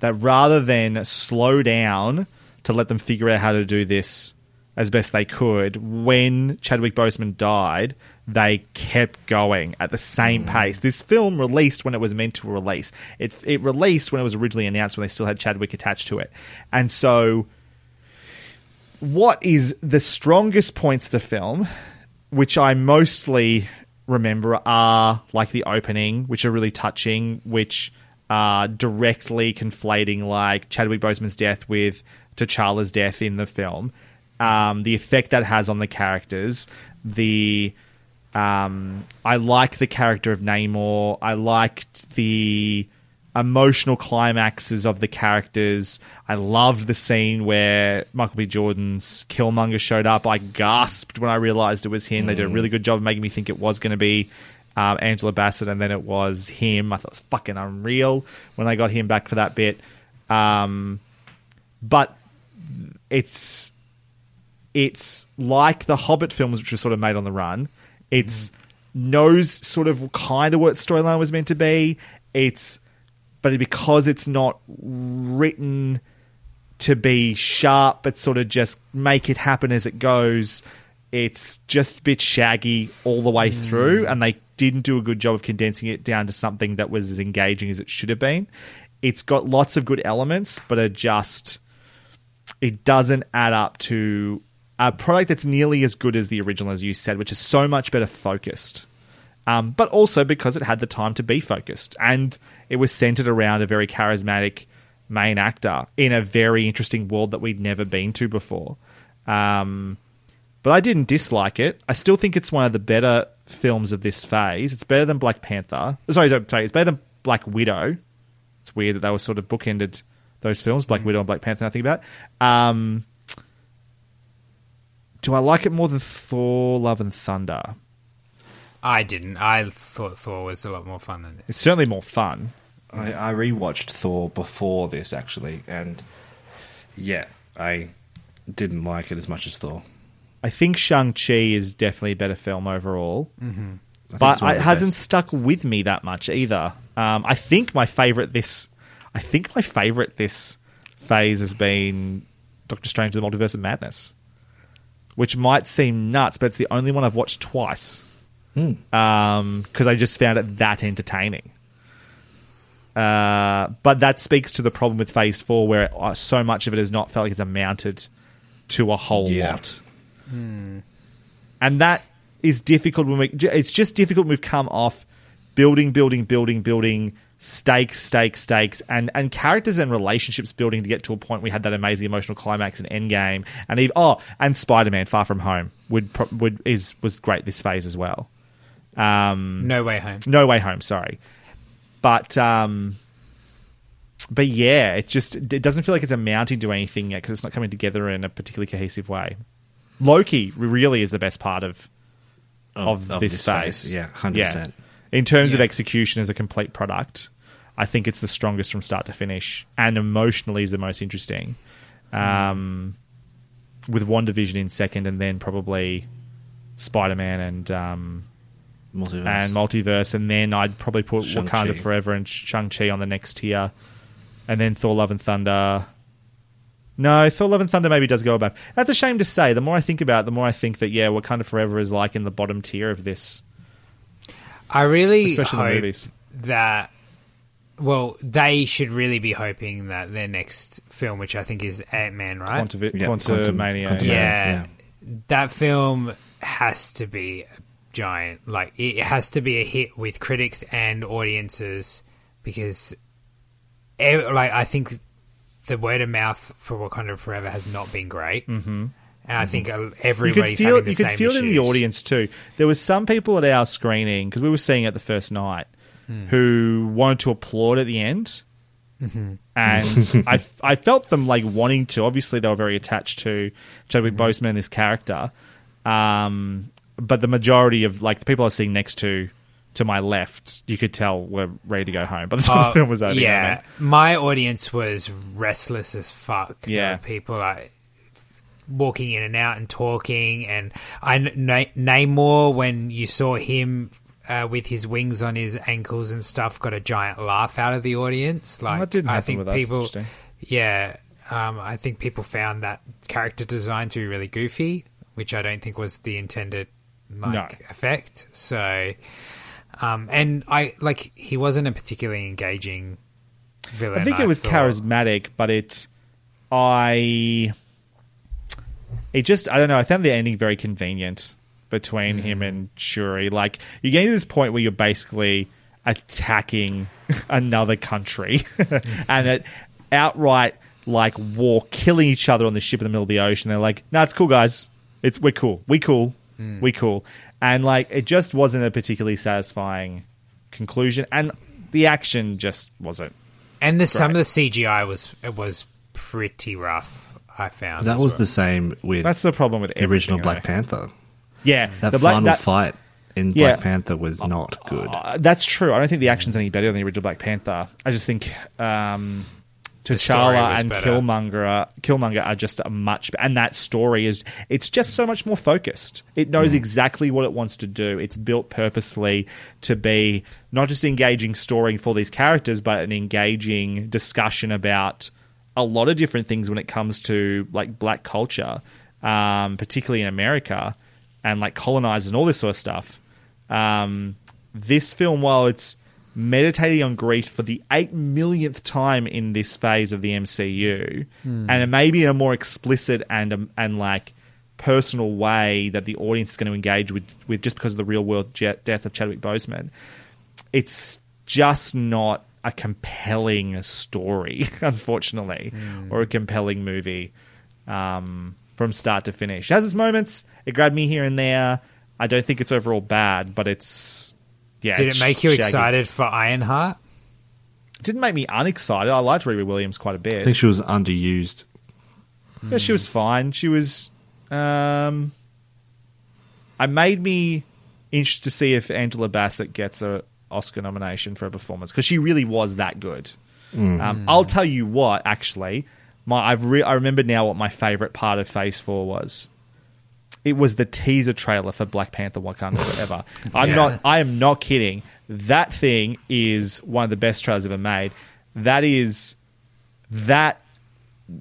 That rather than slow down to let them figure out how to do this as best they could, when Chadwick Boseman died, they kept going at the same pace. This film released when it was meant to release. It it released when it was originally announced when they still had Chadwick attached to it, and so what is the strongest points of the film, which I mostly remember, are like the opening, which are really touching, which are directly conflating like Chadwick Boseman's death with T'Challa's death in the film. Um, the effect that has on the characters, the um, I like the character of Namor. I liked the emotional climaxes of the characters. I loved the scene where Michael B. Jordan's Killmonger showed up. I gasped when I realized it was him. They did a really good job of making me think it was going to be um, Angela Bassett, and then it was him. I thought it was fucking unreal when I got him back for that bit. Um, but it's it's like the Hobbit films, which were sort of made on the run. It's knows sort of kind of what storyline was meant to be. It's but because it's not written to be sharp, but sort of just make it happen as it goes. It's just a bit shaggy all the way hmm. through, and they didn't do a good job of condensing it down to something that was as engaging as it should have been. It's got lots of good elements, but are just it doesn't add up to a product that's nearly as good as the original, as you said, which is so much better focused. Um, but also because it had the time to be focused and it was centered around a very charismatic main actor in a very interesting world that we'd never been to before. Um, but I didn't dislike it. I still think it's one of the better films of this phase. It's better than Black Panther. Sorry, sorry, sorry, it's better than Black Widow. It's weird that they were sort of bookended those films, Black Widow and Black Panther. I think about. Um, do I like it more than Thor: Love and Thunder? I didn't. I thought Thor was a lot more fun than this. It's certainly more fun. I, I rewatched Thor before this actually, and yeah, I didn't like it as much as Thor. I think Shang Chi is definitely a better film overall, I but it's one of it hasn't best. stuck with me that much either. Um, I think my favorite this, I think my favorite this phase has been Doctor Strange: The Multiverse of Madness, which might seem nuts, but it's the only one I've watched twice because I just found it that entertaining. Uh, but that speaks to the problem with Phase Four, where uh, so much of it has not felt like it's amounted to a whole Yeah. lot, and that is difficult when we. It's just difficult when we've come off building, building, building, building stakes, stakes, stakes, and and characters and relationships building to get to a point we had that amazing emotional climax in Endgame, and even oh, and Spider Man Far From Home would would is was great this phase as well. Um, No Way Home. no Way Home, sorry. But um but yeah, it just it doesn't feel like it's amounting to anything yet because it's not coming together in a particularly cohesive way. Loki really is the best part of of, of this, this phase. phase, yeah, 100%. Yeah. In terms of execution as a complete product, I think it's the strongest from start to finish, and emotionally is the most interesting. Um, with WandaVision in second, and then probably Spider Man and um, Multiverse. and multiverse, and then I'd probably put Shang-Chi. Wakanda Forever and Shang Chi on the next tier, and then Thor: Love and Thunder. No, Thor: Love and Thunder maybe does go above. That's a shame to say. The more I think about it, the more I think that yeah, Wakanda Forever is like in the bottom tier of this, I really especially hope the movies. that well, they should really be hoping that their next film, which I think is Ant Man, right? Quantum, Yeah, Quantum, Quantum- Mania. Quantum- yeah, Yeah. that film has to be a giant. Like it has to be a hit with critics and audiences because, ev- like, I think the word of mouth for Wakanda Forever has not been great. Mm-hmm. And I think uh, you could everybody's feel having the you could same feel it in the audience too. There was some people at our screening because we were seeing it the first night Hmm. who wanted to applaud at the end, Mm-hmm. and I I felt them like wanting to. Obviously, they were very attached to Chadwick Mm-hmm. Boseman and this character, um, but the majority of like the people I was seeing next to to my left, you could tell were ready to go home by the time Uh, the film was over. you know I yeah, mean? my audience was restless as fuck. Yeah. people like walking in and out and talking, and I Na- Namor when you saw him. Uh, with his wings on his ankles and stuff, got a giant laugh out of the audience. Like that didn't I think people, yeah, um, I think people found that character design to be really goofy, which I don't think was the intended like No. effect. So, um, and I like he wasn't a particularly engaging villain. I think it was thought. charismatic, but it, I, it just I don't know. I found the ending very convenient between him mm. and Shuri. Like you get to this point where you're basically attacking another country, and it outright like war, killing each other on the ship in the middle of the ocean. They're like, "No, it's cool, guys. It's we're cool. We cool. Mm. We cool." And like it just wasn't a particularly satisfying conclusion, and the action just wasn't. and the some of the CGI was it was pretty rough. I found That was well. the same with That's the problem with the original Black though. Panther. Yeah, That the Black- final that- fight in Yeah. Black Panther was not good. uh, that's true. I don't think the action's any better than the original Black Panther. I just think um, story T'Challa and better. Killmonger, are, Killmonger are just a much, and that story is it's just so much more focused. It knows exactly what it wants to do. It's built purposefully to be not just engaging story for these characters, but an engaging discussion about a lot of different things when it comes to like black culture, um, particularly in America, and like colonizers and all this sort of stuff. Um, this film, while it's meditating on grief for the eight millionth time in this phase of the MCU, and it may be in a more explicit and um, and like personal way that the audience is going to engage with, with just because of the real world death of Chadwick Boseman, it's just not a compelling story, unfortunately, or a compelling movie um, from start to finish. It has its moments. It grabbed me here and there. I don't think it's overall bad, but it's yeah. Did it's it make you shaggy. excited for Ironheart? It didn't make me unexcited. I liked Riri Williams quite a bit. I think she was underused. Yeah, she was fine. She was. Um, I made me interested to see if Angela Bassett gets a Oscar nomination for a performance because she really was that good. Um, I'll tell you what, actually, my I've re- I remember now what my favorite part of Phase Four was. It was the teaser trailer for Black Panther: Wakanda Forever. I'm not. I am not kidding. That thing is one of the best trailers ever made. That is that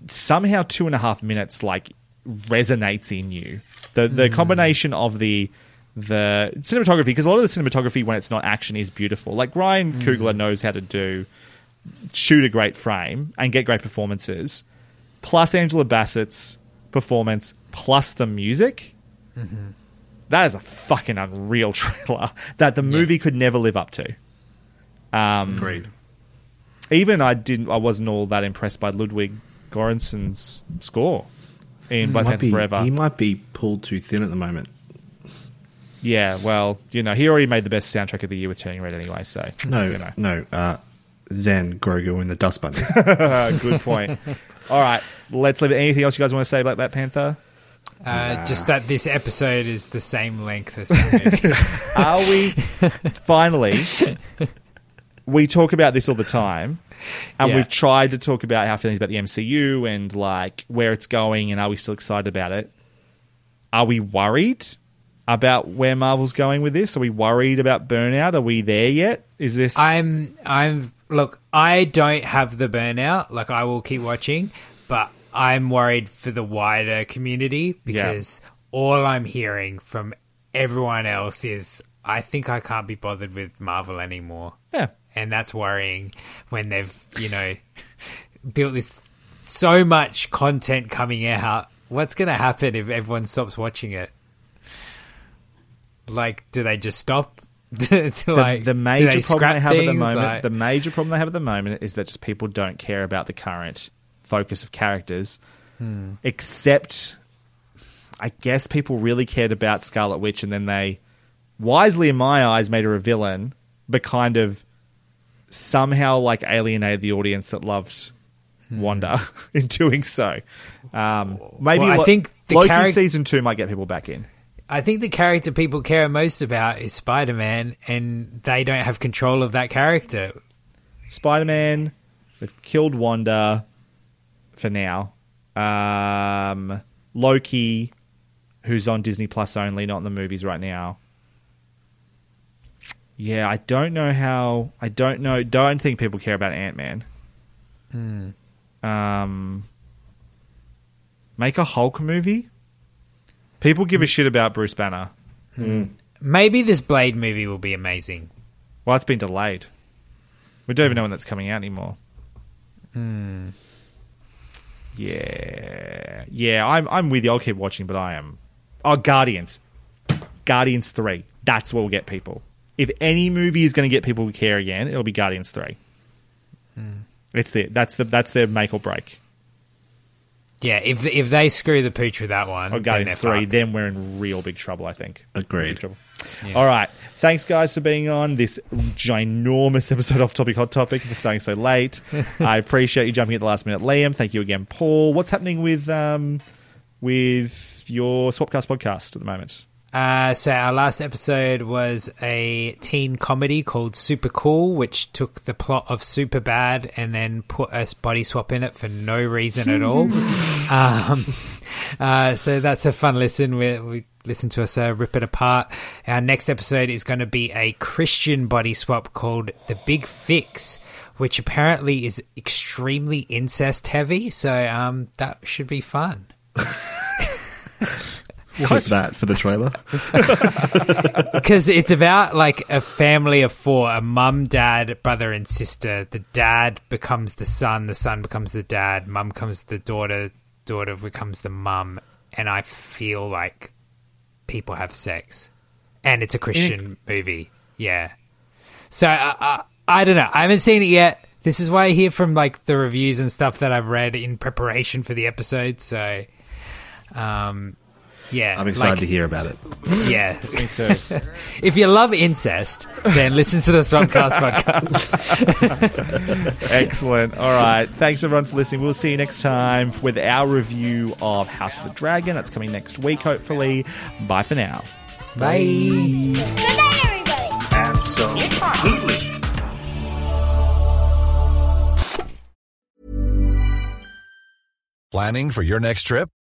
somehow two and a half minutes like resonates in you. The the combination of the the cinematography because a lot of the cinematography when it's not action is beautiful. Like Ryan mm. Coogler knows how to do shoot a great frame and get great performances. Plus Angela Bassett's performance plus the music. Mm-hmm. That is a fucking unreal trailer that the movie could never live up to. Um, Agreed. even I didn't. I wasn't all that impressed by Ludwig Göransson's score in mm. Black Might Panther Forever. he might be pulled too thin at the moment. Yeah, well, you know, he already made the best soundtrack of the year with Turning Red anyway. So No, you know. no. Uh, Zen, Grogu, and the Dust Bunny. Good point. all right, let's leave it. Anything else you guys want to say about Black Panther? Uh, Just that this episode is the same length as that movie. Are we finally? We talk about this all the time, and Yeah. we've tried to talk about how feelings about the MCU and like where it's going, and are we still excited about it? Are we worried about where Marvel's going with this? Are we worried about burnout? Are we there yet? Is this? I'm I'm look, I don't have the burnout. Like I will keep watching, but I'm worried for the wider community because all I'm hearing from everyone else is I think I can't be bothered with Marvel anymore. yeah, and that's worrying when they've you know built this so much content coming out. What's going to happen if everyone stops watching it? Like, do they just stop? to, to, The, like, the major problem they have at the moment, Like- the major problem they have at the moment is that just people don't care about the current focus of characters, Hmm. except I guess people really cared about Scarlet Witch, and then they wisely, in my eyes, made her a villain, but kind of somehow like alienated the audience that loved Wanda in doing so. Um, maybe Hmm. Well, I Lo- think the Loki charac- season two might get people back in. I think the character people care most about is Spider Man, and they don't have control of that character. Spider Man, they've killed Wanda for now. Um, Loki, who's on Disney Plus only, not in the movies right now. Yeah, I don't know how. I don't know. Don't think people care about Ant Man. Um, make a Hulk movie. People give a shit about Bruce Banner. Hmm. Maybe this Blade movie will be amazing. Well, it's been delayed. We don't even know when that's coming out anymore. Hmm. Yeah, yeah. I'm I'm with you. I'll keep watching, but I am. Oh, Guardians, Guardians three. That's what will get people. If any movie is going to get people to care again, it'll be Guardians three. Hmm. It's the that's the that's their make or break. Yeah, if if they screw the pooch with that one, Or then Guardians they're three, fucked. then we're in real big trouble. I think. Agreed. Big trouble. All right. Thanks, guys, for being on this ginormous episode of Topic Hot Topic for starting so late. I appreciate you jumping at the last minute, Liam. Thank you again, Paul. What's happening with um with your Swapcast podcast at the moment? Uh, so our last episode was a teen comedy called Super Cool, which took the plot of Super Bad and then put a body swap in it for no reason at all. um, uh, so that's a fun listen. We, we listen to us uh, rip it apart. Our next episode is going to be a Christian body swap called The Big Fix, which apparently is extremely incest heavy. So um, that should be fun. Clip that for the trailer. because it's about like a family of four a mum dad brother and sister. The dad becomes the son the son becomes the dad mum becomes the daughter daughter becomes the mum. And i feel like people have sex. And it's a christian movie. Yeah. So uh, uh, i don't know. I haven't seen it yet. This is why i hear from like the reviews and stuff that i've read in preparation for the episode. So um yeah I'm excited like- to hear about it. yeah Me too. if you love incest, then listen to the Swapcast podcast. Excellent. All right. Thanks everyone for listening. We'll see you next time with our review of House of the Dragon. That's coming next week, hopefully. Bye for now. Bye. Good night, everybody. Absolutely. Planning for your next trip?